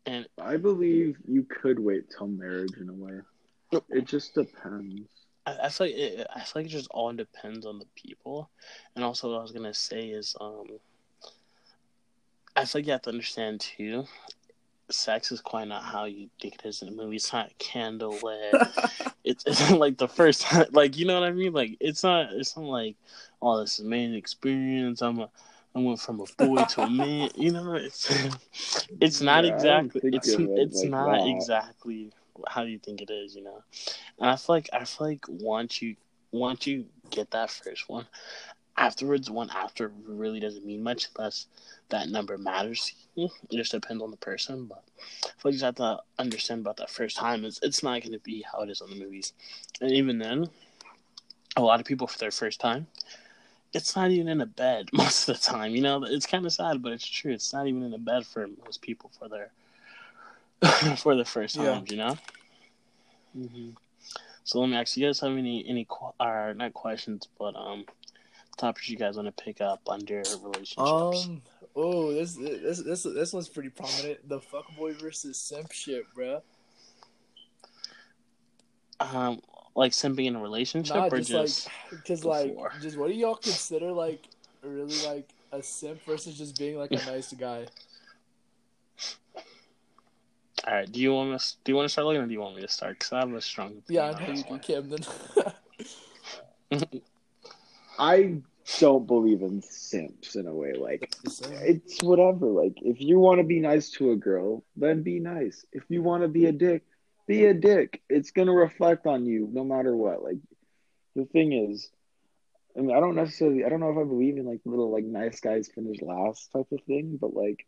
and I believe you could wait till marriage in a way. It just depends. I, I feel like it, I feel like it just all depends on the people, and also what I was gonna say is, um, I feel like you have to understand too. Sex is quite not how you think it is in a movie. It's not candlelit. [LAUGHS] it's, it's not like the first time, [LAUGHS] like you know what I mean. Like it's not. It's not like, oh, this is a experience. I'm a, I went from a boy to a [LAUGHS] man. You know, it's it's not Yeah, exactly. It's it's like not that. exactly how do you think it is. You know, and I feel like I feel like once you once you get that first one, afterwards one after really doesn't mean much unless that number matters. It just depends on the person, but I feel like you have to understand about that first time. It's it's not going to be how it is on the movies, and even then, a lot of people for their first time, it's not even in a bed [LAUGHS] most of the time. You know, it's kind of sad, but it's true. It's not even in a bed for most people for their [LAUGHS] for the first Yeah. You know. hmm So let me ask you guys have any any or not questions, but um topics you guys want to pick up under relationships. Um. Oh, this this this this one's pretty prominent. The fuckboy versus simp shit, bruh. Um, like simping in a relationship Nah, or just, just, like, just [SIGHS] like, just what do y'all consider like really like a simp versus just being like a [LAUGHS] nice guy? All right? Do you want to do you want to start looking, or do you want me to start? Because I have a strong Yeah, opinion I know on you this do, one. Camden. [LAUGHS] I don't believe in simps in a way. Like it's whatever. Like if you want to be nice to a girl, then be nice. If you want to be a dick, be a dick. It's gonna reflect on you no matter what. Like the thing is, I mean, I don't necessarily, I don't know if I believe in like little like nice guys finish last type of thing, but like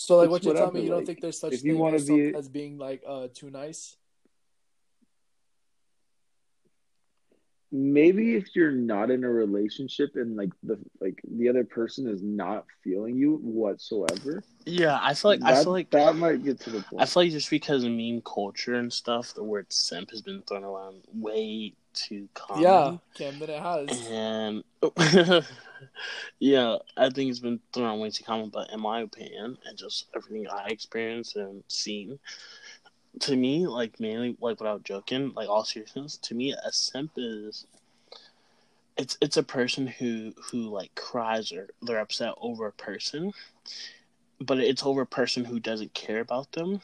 So like what you're telling me, whatever, you don't like, think there's such if you thing wanna as, some- be- as being like uh too nice? maybe if you're not in a relationship and like the like the other person is not feeling you whatsoever, Yeah, I feel like I feel like that might get to the point. I feel like just because of meme culture and stuff, the word simp has been thrown around way too common. Yeah, Camden, it has. And [LAUGHS] yeah, I think it's been thrown way too common. But in my opinion, and just everything I experienced and seen, to me, like mainly, like without joking, like all seriousness, to me, a simp is. It's it's a person who who like cries or they're upset over a person, but it's over a person who doesn't care about them,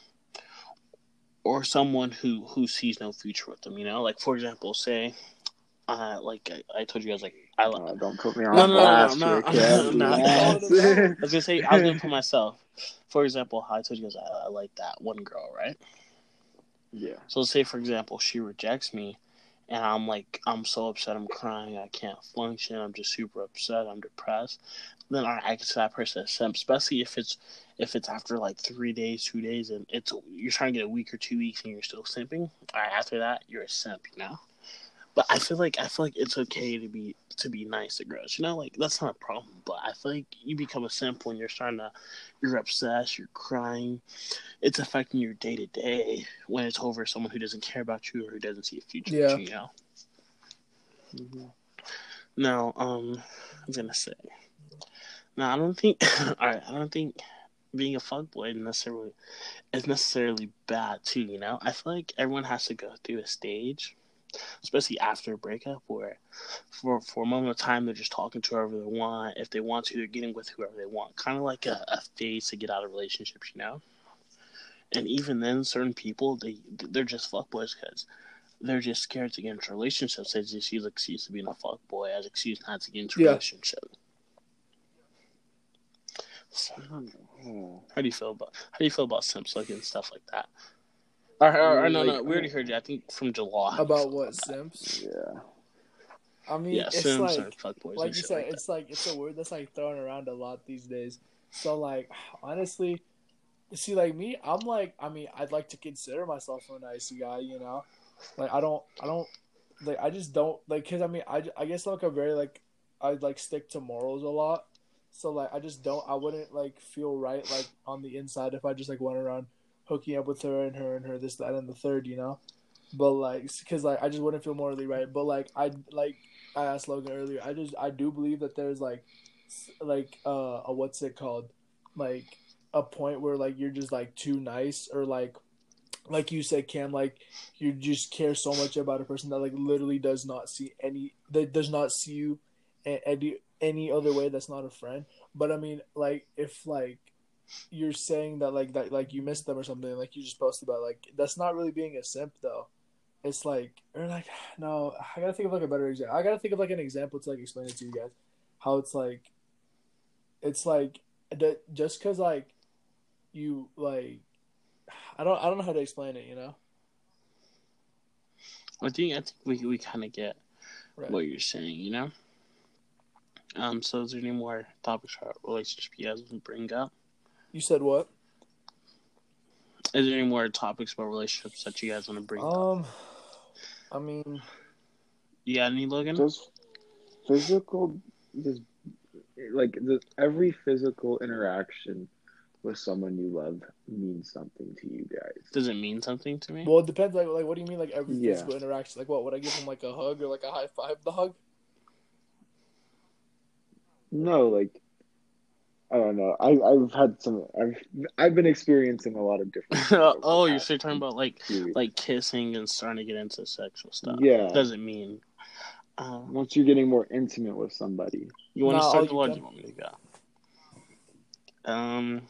or someone who who sees no future with them. You know, like for example, say, uh, like I, I told you guys, like I like. Oh, don't put me on No, no, no, blast no, here, no, Kev. no, no. Relax. [LAUGHS] I was gonna say I was gonna put myself. For example, how I told you guys I, I like that one girl, right? yeah. So let's say, for example, she rejects me, and I'm like, I'm so upset, I'm crying, I can't function, I'm just super upset, I'm depressed. Then I, I consider that person a simp, especially if it's if it's after like three days, two days, and it's you're trying to get a week or two weeks, and you're still simping. All right, after that, you're a simp, you know. But I feel like I feel like it's okay to be to be nice to girls, you know, like that's not a problem. But I feel like you become a simp when you're starting to, you're upset, you're crying, it's affecting your day to day when it's over someone who doesn't care about you or who doesn't see a future Yeah. with you, know. Now, um, I was gonna say, now I don't think, [LAUGHS] all right, I don't think being a fuckboy necessarily is necessarily bad too. You know, I feel like everyone has to go through a stage, especially after a breakup, where for for a moment of time they're just talking to whoever they want. If they want to, they're getting with whoever they want. Kind of like a, a phase to get out of relationships, you know. And even then, certain people they they're just fuckboys because they're just scared to get into relationships. They just use excuse to being a fuckboy as excuse not to get into Yeah. relationship. So, how do you feel about how do you feel about simps and stuff like that? Or, or, or no, no, we already heard you. I think from July About [LAUGHS] what simps? Yeah. I mean, Yeah, it's simps like or fuckboys. like you said, like it's like it's a word that's like thrown around a lot these days. So like honestly, see like me, I'm like I mean I'd like to consider myself a nice guy, you know, like I don't I don't like I just don't like because I mean I I guess like a very like I like stick to morals a lot. So like I just don't I wouldn't like feel right like on the inside if I just like went around hooking up with her and her and her this that and the third, you know. But like, because like I just wouldn't feel morally right. But like I like I asked Logan earlier. I just I do believe that there's like like uh a what's it called like a point where like you're just like too nice or like like you said Cam like you just care so much about a person that like literally does not see any that does not see you any any other way that's not a friend. But I mean like if like you're saying that like that like you missed them or something like you just posted about like that's not really being a simp though it's like or like [SIGHS] no i gotta think of like a better example i gotta think of like an example to like explain it to you guys how it's like it's like that just because like you like i don't i don't know how to explain it you know I think I think we we kind of get right what you're saying, you know. Um. So, is there any more topics about relationship you guys want to bring up? You said what Is there any more topics about relationships that you guys want to bring up? um i mean You got any, Logan? Does physical, does like does every physical interaction with someone you love mean something to you guys? Does it mean something to me? well it depends like like what do you mean like every Yeah. physical interaction like what would i give him like a hug or like a high five the hug No, like I don't know. I I've had some. I've I've been experiencing a lot of different. [LAUGHS] things over the oh, you're still talking about like few like kissing and starting to get into sexual stuff. Yeah. Doesn't mean. Um, once you're getting more intimate with somebody. you want No, to start you the or do you want me to go? Um,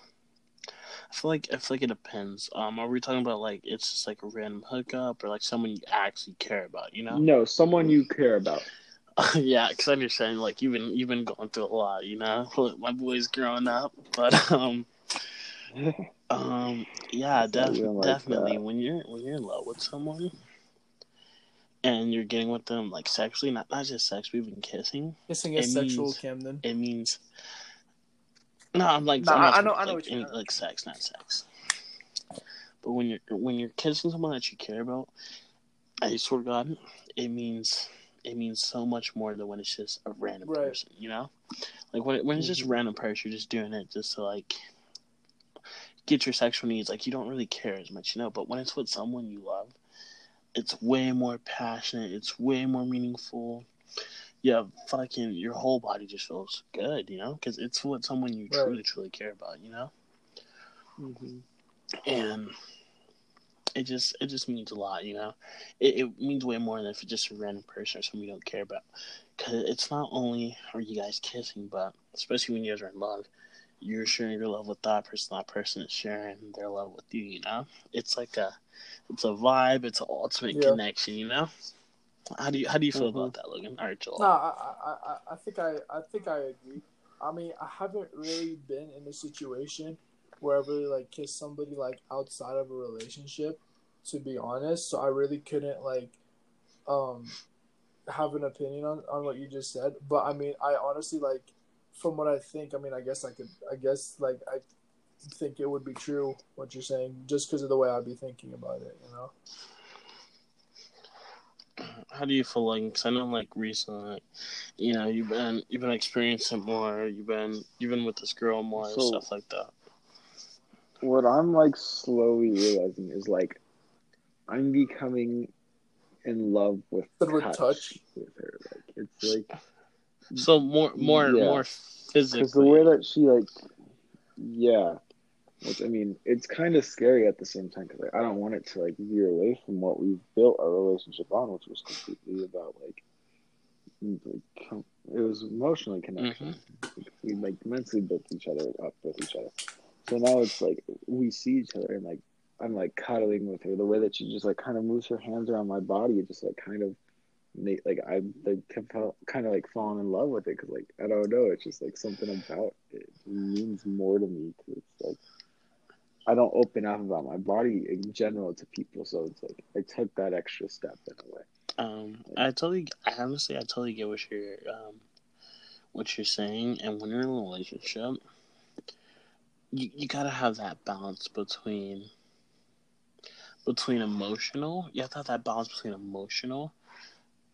I feel like I feel like it depends. Um, are we talking about like it's just like a random hookup or like someone you actually care about? You know? No, someone you care about. [LAUGHS] yeah, because I understand like you've been you've been going through a lot, you know. [LAUGHS] My boy's growing up, but [LAUGHS] um, um, yeah, def- like definitely that. when you're when you're in love with someone and you're getting with them like sexually, not not just sex, we've been kissing, Kissing is It sexual, means- Camden. it means. No, I'm like, Nah, I'm not I know- talking, I know what you any- mean. like sex, not sex. But when you're when you're kissing someone that you care about, I swear to God, it means it means so much more than when it's just a random Right. person, you know? Like when when it's just a Mhm. random person, you're just doing it just to like get your sexual needs. Like you don't really care as much, you know. But when it's with someone you love, it's way more passionate. It's way more meaningful. Yeah, fucking your whole body just feels good, you know, because it's with someone you Right. truly, truly care about, you know. Mhm. And it just it just means a lot, you know. It, it means way more than if it's just a random person or someone you don't care about. Because it's not only are you guys kissing, but especially when you guys are in love, you're sharing your love with that person. That person is sharing their love with you. You know, it's like a it's a vibe. It's an ultimate Yeah. connection. You know. How do you how do you feel Mhm. about that, Logan? All right, Joel. No, I, I, I, I think I, I think I agree. I mean, I haven't really been in a situation where I really like kiss somebody like outside of a relationship, to be honest. So I really couldn't like, um, have an opinion on on what you just said. But I mean, I honestly like, from what I think, I mean, I guess I could, I guess like I think it would be true what you're saying, just because of the way I'd be thinking about it. You know. How do you feel like? Because I know, like recently, like, you know, you've been you've been experiencing more. You've been you've been with this girl more and stuff like that. What I'm like slowly realizing is like I'm becoming in love with But touch, touch? with her. Like it's like So more more Yeah. more physically. because the way that she like, yeah. Which I mean, it's kind of scary at the same time because like, I don't want it to like veer away from what we've built our relationship on, which was completely about like, mm, like it was emotionally connection. Mm-hmm. We like mentally built each other up with each other. So now it's like we see each other and like I'm like cuddling with her. The way that she just like kind of moves her hands around my body, it just like kind of like I'm like kind of like falling in love with it because like I don't know, it's just like something about it, means more to me because it's like I don't open up about my body in general to people, so it's like I took that extra step in a way. Um, I totally, I honestly, I totally get what you're, um, what you're saying. And when you're in a relationship, you you gotta have that balance between, between emotional. You have to have that balance between emotional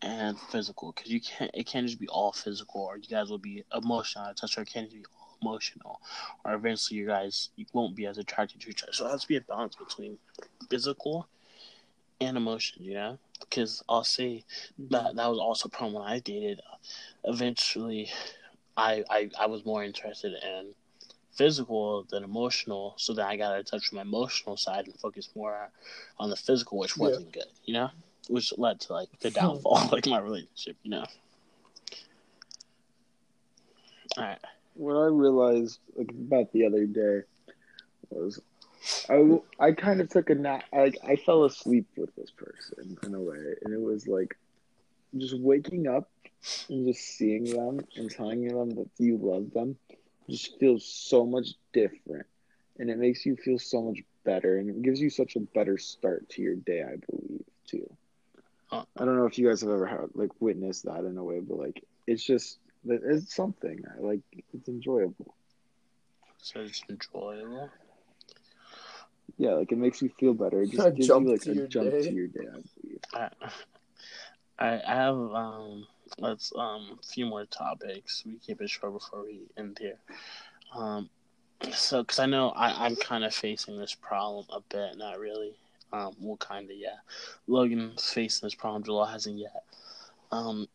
and physical, because you can't. It can't just be all physical, or you guys will be emotional. a touch, or it can't just be all emotional, or eventually you guys won't be as attracted to each other. So it has to be a balance between physical and emotion. You know because I'll say that that was also a problem when I dated. Eventually, I, I I was more interested in physical than emotional, so then I got in touch with my emotional side and focused more on the physical, which wasn't good, you know, which led to like the [LAUGHS] downfall like my relationship, you know. All right. what I realized like about the other day was I, I kind of took a nap. I, I fell asleep with this person in a way, and it was like just waking up and just seeing them and telling them that you love them just feels so much different, and it makes you feel so much better, and it gives you such a better start to your day. I believe too. Uh, I don't know if you guys have ever had like witnessed that in a way, but like it's just it's something. I like it's enjoyable. so it's enjoyable. Yeah, like it makes you feel better. It A just gives jump you like to a jump day. to your day. I believe. I, I I have um let's um a few more topics. We keep it short before we end here. Um, so because I know I I'm kind of facing this problem a bit, not really. Um, well, kind of yeah. Logan's facing this problem. Joel hasn't yet. Um,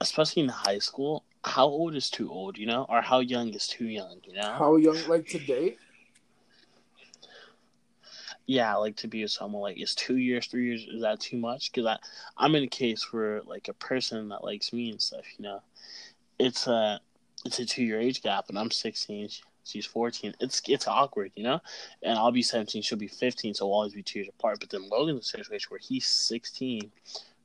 especially in high school. How old is too old? You know, or how young is too young? You know. How young, like to date? Yeah, like to be with someone like is two years, three years is that too much? Because I I'm in a case where like a person that likes me and stuff, you know, it's a it's a two year age gap, and I'm 16, she's 14. It's it's awkward, you know, and I'll be 17, she'll be 15, so we'll always be two years apart. But then Logan's in a situation where he's 16.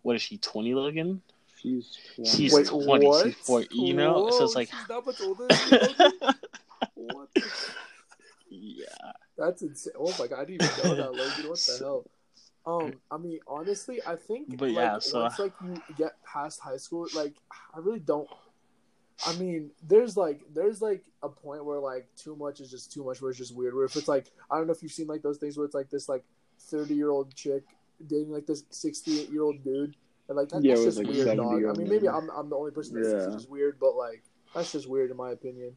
What is she? 20, Logan? She's 20. She's Wait, 20, what? she's 40, you know? So it's like- she's that much older than Logan? [LAUGHS] What? The- yeah. That's insane. Oh my god, I didn't even know that, Logan. What the [LAUGHS] hell? Um, I mean, honestly, I think But like, yeah, so- once like you get past high school, like I really don't. I mean, there's like there's like a point where like too much is just too much, where it's just weird. Where if it's like I don't know if you've seen like those things where it's like this like thirty year old chick dating like this sixty eight year old dude, and like that, Yeah, that's just like, weird, dog. I mean, maybe. I'm I'm the only person that thinks it's weird, but like that's just weird in my opinion.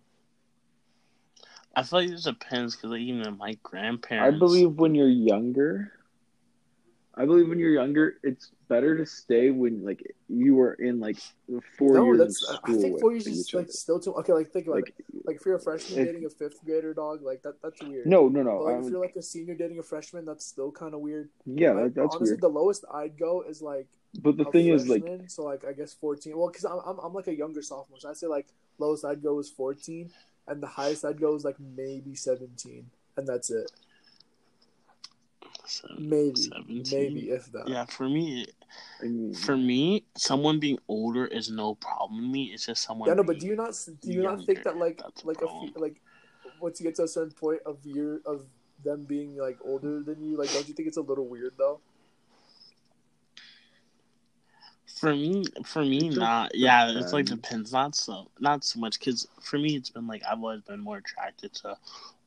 I feel like it just depends because like, even my grandparents. I believe when you're younger, I believe when you're younger, it's better to stay when like you were in like four no, years that's of I think four years is like other. still too. Okay, like think about Like, it. Like if you're a freshman if- dating a fifth grader, dog, like that that's weird. no, no, But, no. like I'm- if you're like a senior dating a freshman, that's still kind of weird. yeah, Like, that's honestly, weird. the lowest I'd go is like But the a thing is, like, so like I guess fourteen. Well, because I'm, I'm I'm like a younger sophomore, so I say like lowest I'd go is fourteen, and the highest I'd go is like maybe seventeen, and that's it. Seven- Maybe, 17? maybe if that. Yeah, for me, I mean, for me, someone being older is no problem to me. It's just someone. Yeah, no, but do you not do you not think that like like a problem. few, like once you get to a certain point of year of them being like older than you, like don't you think it's a little weird though? For me, for me, not. Yeah, it's like depends. Not so, not so much. Because for me, it's been like I've always been more attracted to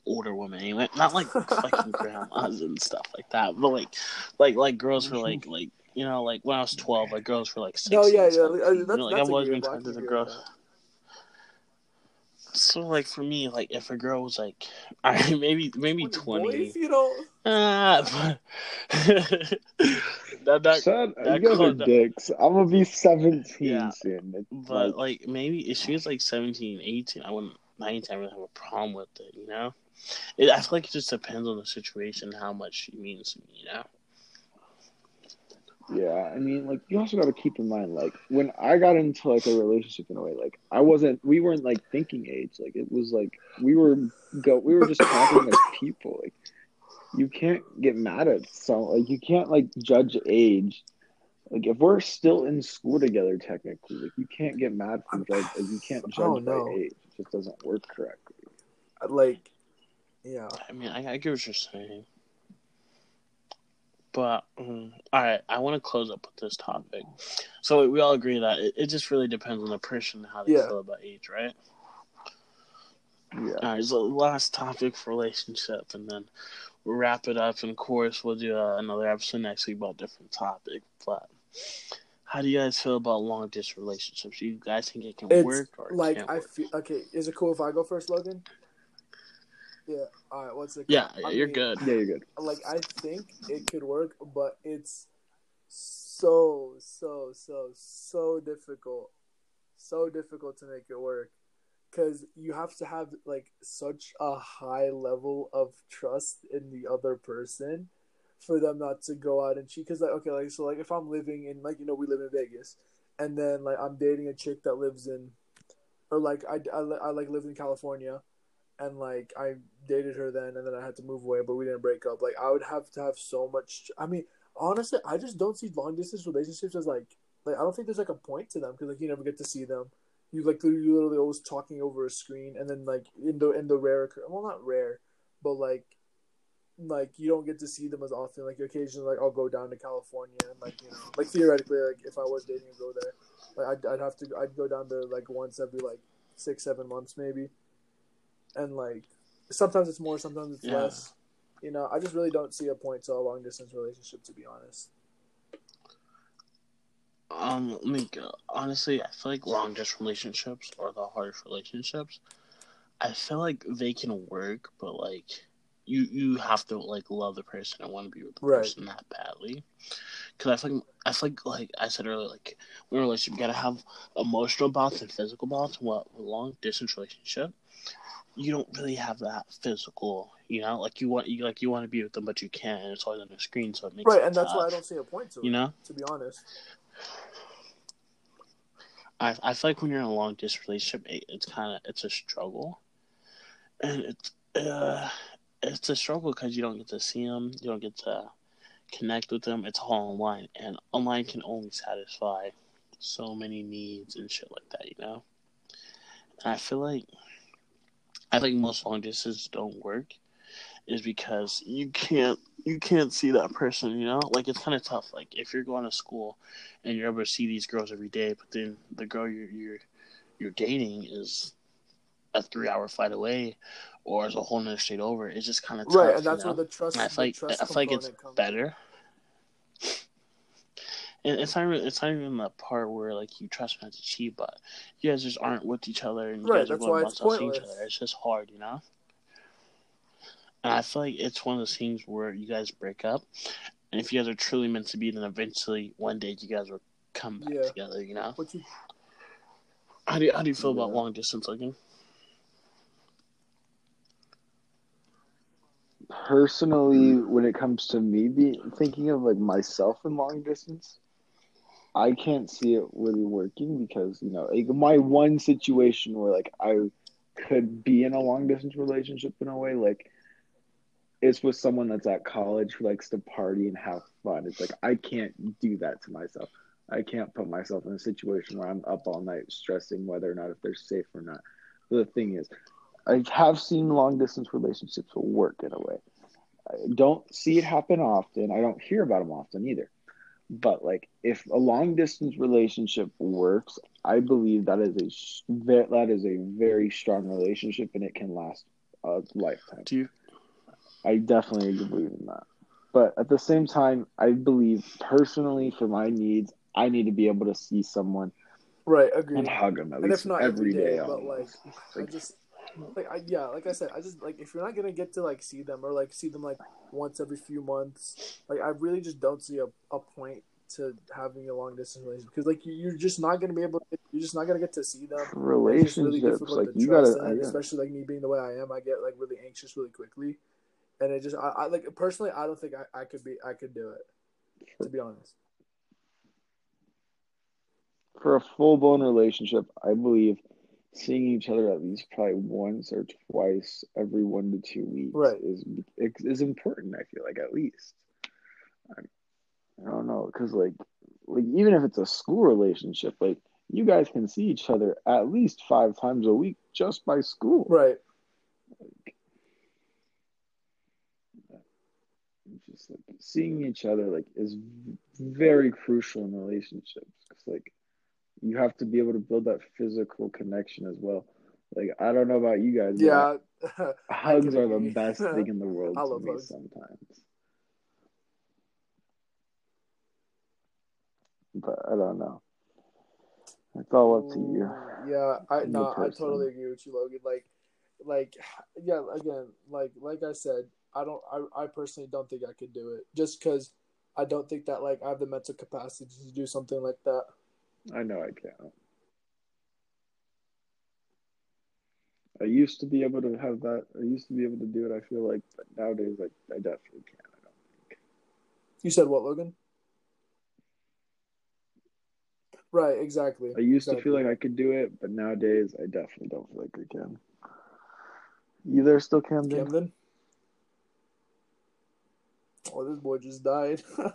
older women. Anyway, not like fucking [LAUGHS] grandmas and stuff like that, but like, like, like girls for like, like you know, like when I was twelve, like girls for like six. No, yeah, yeah, uh, You know, that's, like that's I've always been attracted to girls. that. So like for me, like if a girl was like, [LAUGHS] all right, maybe maybe twenty. Boys, you know, Ah, [LAUGHS] but that that son, that you guys are dicks. I'm gonna be [LAUGHS] 17 Yeah. soon. But like, like maybe if she was like 17, 18, I wouldn't 19, I wouldn't have a problem with it, you know? It, I feel like it just depends on the situation, how much she means to me, you know? Yeah, I mean, like you also got to keep in mind, like when I got into like a relationship in a way, like I wasn't, we weren't like thinking age, like it was like we were go, we were just talking as people. Like you can't get mad at some, like you can't like judge age. Like if we're still in school together, technically, like you can't get mad from judge, like you can't judge Oh, by age. It just doesn't work correctly. like, yeah, I mean, I, I get what you're saying. But, um, all right, I want to close up with this topic. So we all agree that it, it just really depends on the person, how they Yeah. feel about age, right? Yeah. All right, so last topic for relationship, and then we'll wrap it up. And of course, we'll do uh, another episode next week about a different topic. But how do you guys feel about long distance relationships? Do you guys think it can it's work or like can't I work? feel. Okay, is it cool if I go first, Logan? Yeah. All right. What's it? Yeah, I you're mean, good. Yeah, you're good. like I think it could work, but it's so so so so difficult, so difficult to make it work, because you have to have like such a high level of trust in the other person for them not to go out and cheat. Because like okay, like so like if I'm living in like you know we live in Vegas, and then like I'm dating a chick that lives in, or like I I, I like lived in California and like I dated her then, and then I had to move away, but we didn't break up. Like I would have to have so much. I mean, honestly, I just don't see long distance relationships as like like I don't think there's like a point to them because like you never get to see them. You like you literally always talking over a screen, and then like in the in the rare well not rare, but like like you don't get to see them as often. Like occasionally, like I'll go down to California and like you know like theoretically, like if I was dating a girl there, like I'd I'd have to I'd go down there like once every like six seven months maybe and like sometimes it's more, sometimes it's Yeah. less. You know, I just really don't see a point to a long distance relationship, to be honest. Um, let me go. Honestly, I feel like long distance relationships are the hardest relationships. I feel like they can work, but like you you have to like love the person and want to be with the Right. person that badly. Because I feel like I feel like like I said earlier, like in a relationship, you gotta have emotional balance and physical balance. What a long distance relationship, you don't really have that physical. You know, like you want you like you want to be with them, but you can't, and it's always on the screen, so it makes Right, it and that's why I don't see a point to it, You know. to be honest. I I feel like when you're in a long distance relationship, it, it's kind of it's a struggle, and it's uh it's a struggle because you don't get to see them, you don't get to connect with them. It's all online, and online can only satisfy so many needs and shit like that, you know. And I feel like I think most long distances don't work is because you can't you can't see that person, you know? Like it's kind of tough. Like if you're going to school and you're able to see these girls every day, but then the girl you're you're, you're dating is a three hour flight away or is a whole nother state over, it's just kind of tough. Right, and that's you know? where the trust. And I feel like I feel like it's comes better. And it's not even, it's not even the part where like you trust not to cheat, but you guys just aren't with each other and you Right, guys are going it's without each other. It's just hard, you know. And I feel like it's one of those things where you guys break up, and if you guys are truly meant to be, then eventually one day you guys will come back Yeah. together. You know. You How do you, how do you feel about long distance, Logan? personally when it comes to me be thinking of like myself in long distance i can't see it really working because you know like my one situation where like i could be in a long distance relationship in a way like it's with someone that's at college who likes to party and have fun it's like i can't do that to myself i can't put myself in a situation where i'm up all night stressing whether or not if they're safe or not the thing is I have seen long distance relationships work in a way. I don't see it happen often. I don't hear about them often either. But like, if a long distance relationship works, I believe that is a that is a very strong relationship, and it can last a lifetime. Do you? I definitely believe in that. But at the same time, I believe personally, for my needs, I need to be able to see someone right? Agreed. and hug them at and least if not every day. but like, almost. I just like I yeah, like I said, I just like if you're not gonna get to like see them or like see them like once every few months, like I really just don't see a, a point to having a long distance relationship because like you, you're just not gonna be able. To, you're just not gonna get to see them. It's really relationships, like you gotta, in, especially like me being the way I am. I get like really anxious really quickly, and it just I, I like personally I don't think I, I could be I could do it to be honest. for a full blown relationship, I believe seeing each other at least probably once or twice every one to two weeks Right. is is important. I feel like at least. I, I don't know because like like even if it's a school relationship, like you guys can see each other at least five times a week just by school. Right. Just like seeing each other like is very crucial in relationships. 'Cause, like you have to be able to build that physical connection as well. Like I don't know about you guys. but Yeah. [LAUGHS] hugs are the best thing in the [LAUGHS] world I to me hugs. sometimes. But I don't know. It's all up to you. Yeah, I no, I totally agree with you, Logan. Like, like, yeah, again, like, like I said, I don't, I, I personally don't think I could do it, just because I don't think that like I have the mental capacity to do something like that. I know I can't. I used to be able to have that. I used to be able to do it. I feel like, but nowadays, like I definitely can't. I don't think. You said what, Logan? Right, exactly. I used to feel like I could do it, but nowadays, I definitely don't feel like I can. You there still, Camden? Camden. Oh, this boy just died. [LAUGHS]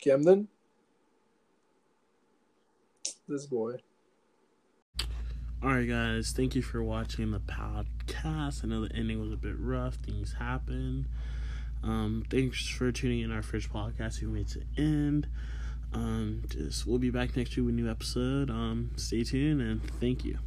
Camden. This boy. All right, guys. Thank you for watching the podcast. I know the ending was a bit rough. Things happen. Um, thanks for tuning in our first podcast. We made it to end. Um, just we'll be back next week with a new episode. Um, stay tuned and thank you.